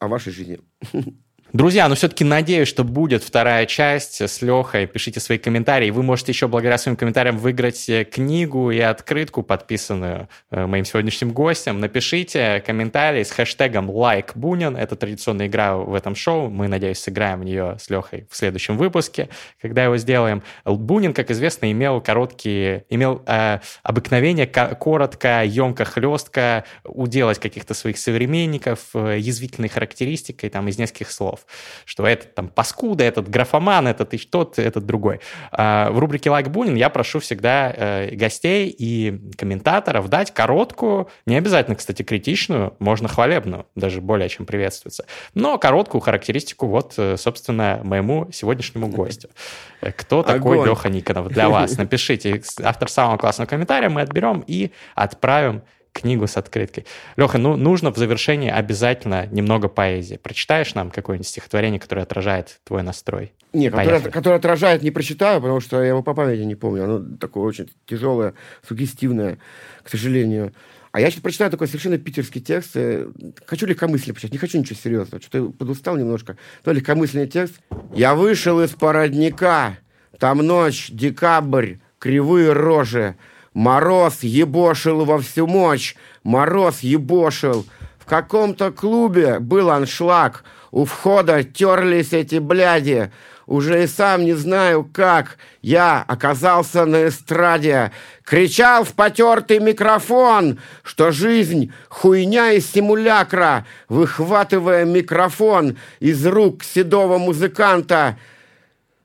о вашей жизни. Друзья, ну все-таки надеюсь, что будет вторая часть с Лехой. Пишите свои комментарии. Вы можете еще благодаря своим комментариям выиграть э, книгу и открытку, подписанную э, моим сегодняшним гостем. Напишите комментарий с хэштегом LikeBunin. Это традиционная игра в этом шоу. Мы, надеюсь, сыграем в нее с Лехой в следующем выпуске, когда его сделаем. Бунин, как известно, имел короткие, имел э, обыкновение коротко, емко, хлестко уделать каких-то своих современников э, язвительной характеристикой там из нескольких слов что этот там паскуда, этот графоман, этот и тот, этот другой. А в рубрике «Лайк Бунин» я прошу всегда э, гостей и комментаторов дать короткую, не обязательно, кстати, критичную, можно хвалебную, даже более чем приветствуется, но короткую характеристику вот, э, собственно, моему сегодняшнему гостю. Э, кто такой Огонь. Леха Никонов для вас? Напишите автор самого классного комментария, мы отберем и отправим книгу с открыткой. Леха, ну нужно в завершении обязательно немного поэзии. Прочитаешь нам какое-нибудь стихотворение, которое отражает твой настрой? Не, которое, которое отражает, не прочитаю, потому что я его по памяти не помню. Оно такое очень тяжелое, сугестивное, к сожалению. А я сейчас прочитаю такой совершенно питерский текст. Э, хочу легкомыслие почитать, не хочу ничего серьезного. Что-то подустал немножко. То легкомысленный текст. «Я вышел из породника, там ночь, декабрь, кривые рожи, Мороз ебошил во всю мощь, мороз ебошил. В каком-то клубе был аншлаг, у входа терлись эти бляди. Уже и сам не знаю как, я оказался на эстраде. Кричал в потертый микрофон, что жизнь — хуйня из симулякра, выхватывая микрофон из рук седого музыканта —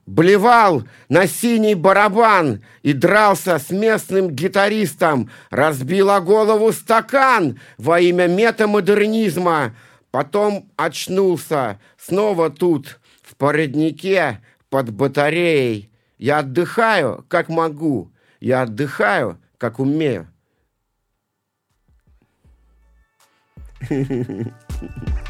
блевал на синий барабан и дрался с местным гитаристом, разбила голову стакан во имя метамодернизма, потом очнулся, снова тут, в поряднике под батареей. Я отдыхаю, как могу, я отдыхаю, как умею.